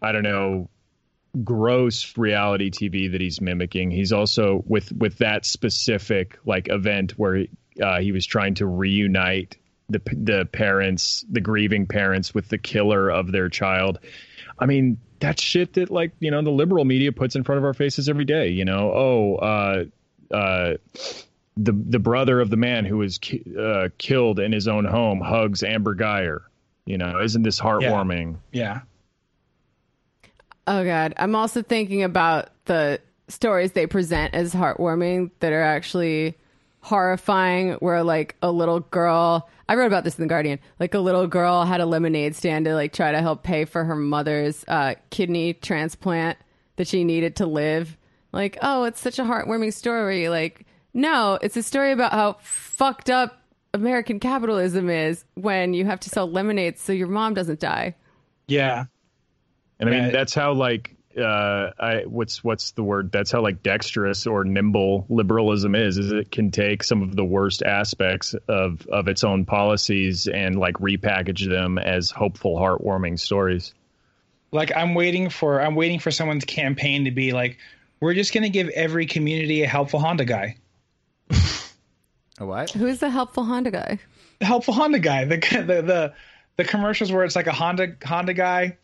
i don't know gross reality tv that he's mimicking he's also with with that specific like event where uh, he was trying to reunite the the parents the grieving parents with the killer of their child i mean that shit that like you know the liberal media puts in front of our faces every day you know oh uh uh the the brother of the man who was ki- uh, killed in his own home hugs Amber Guyger. You know, isn't this heartwarming? Yeah. Oh god, I'm also thinking about the stories they present as heartwarming that are actually horrifying where like a little girl I wrote about this in the Guardian. Like a little girl had a lemonade stand to like try to help pay for her mother's uh, kidney transplant that she needed to live. Like, oh, it's such a heartwarming story. Like, no, it's a story about how fucked up American capitalism is when you have to sell lemonade so your mom doesn't die. Yeah. And I mean, Yeah. that's how like uh, I what's what's the word? That's how like dexterous or nimble liberalism is. Is it can take some of the worst aspects of of its own policies and like repackage them as hopeful, heartwarming stories. Like I'm waiting for I'm waiting for someone's campaign to be like, we're just gonna give every community a helpful Honda guy. A what? Who's the helpful Honda guy? The helpful Honda guy. The [laughs] the the, the commercials where it's like a Honda Honda guy,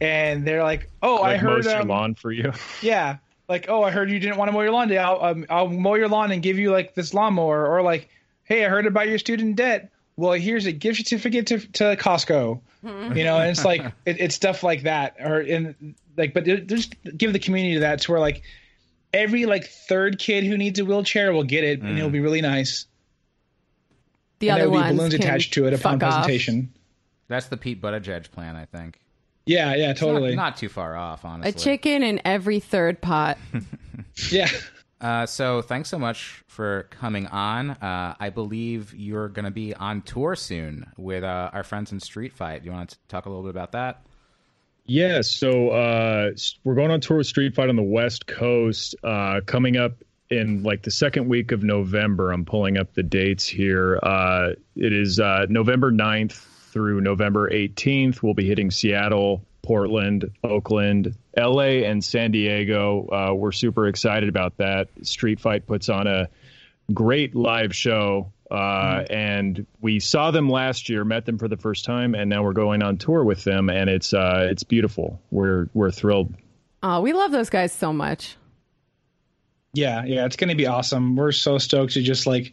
and they're like, oh, I heard, mows your um, lawn for you. [laughs] yeah, like oh, I heard you didn't want to mow your lawn today. I'll um, I'll mow your lawn and give you like this lawnmower, or like, hey, I heard about your student debt. Well, here's a gift certificate to to Costco. Hmm. You know, and it's like [laughs] it, it's stuff like that, or in like, but it- just give the community that to where like every like third kid who needs a wheelchair will get it, and it'll be mm. really nice. The and other there will be ones balloons attached to it upon fuck off. presentation. That's the Pete Buttigieg plan, I think. Yeah, yeah, It's not- totally. Not, too far off, honestly. A chicken in every third pot. [laughs] yeah. Uh, so thanks so much for coming on. Uh, I believe you're going to be on tour soon with uh, our friends in Street Fight. Do You want to talk a little bit about that? Yeah, so uh, we're going on tour with Street Fight on the West Coast. Uh, coming up in like the second week of November. I'm pulling up the dates here. Uh, it is November 9th through November 18th. We'll be hitting Seattle, Portland, Oakland, LA, and San Diego. Uh, we're super excited about that. Street Fight puts on a great live show. Uh, and we saw them last year, met them for the first time, and now we're going on tour with them, and it's uh, it's beautiful. We're we're thrilled. Oh, we love those guys so much. Yeah, yeah, it's going to be awesome. We're so stoked to just like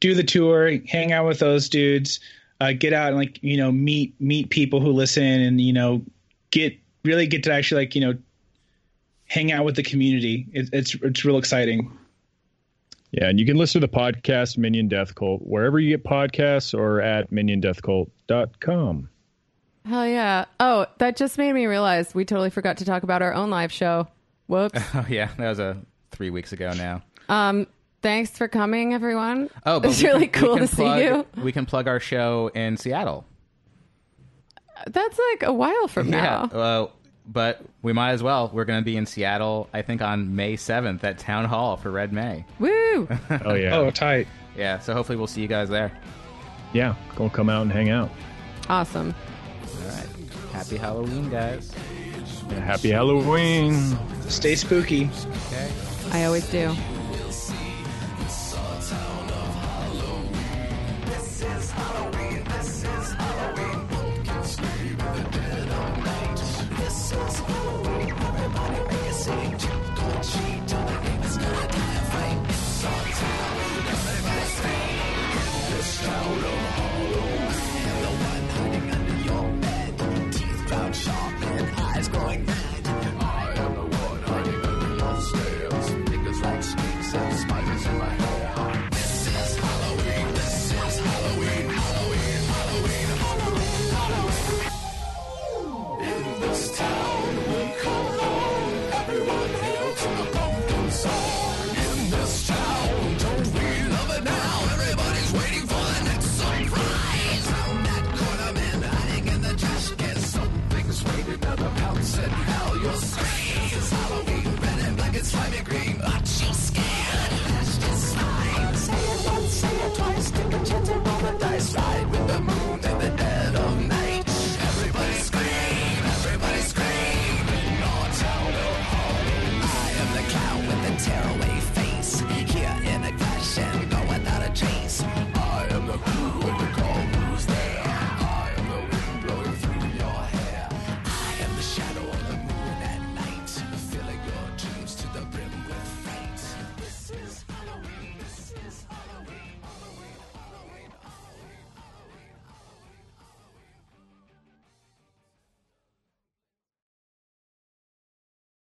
do the tour, hang out with those dudes, uh, get out and like you know meet meet people who listen, and you know get really get to actually like you know hang out with the community. It, it's it's real exciting. Yeah, and you can listen to the podcast Minion Death Cult wherever you get podcasts or at miniondeathcult.com. Hell yeah. Oh, that just made me realize we totally forgot to talk about our own live show. Whoops. [laughs] Oh yeah, that was a three weeks ago now. um, thanks for coming, everyone. Oh, [laughs] but it's really can- cool to plug- see you. We can plug our show in Seattle. That's like a while from now. Yeah, uh, but we might as well. We're going to be in Seattle, I think, on May seventh at Town Hall for Red May. Woo! Oh yeah, Oh, tight. Yeah, so hopefully we'll see you guys there. yeah. Go come out and hang out. awesome. All right, happy Halloween, guys. Yeah, happy Halloween. Stay spooky. Okay. I always do. Jesus.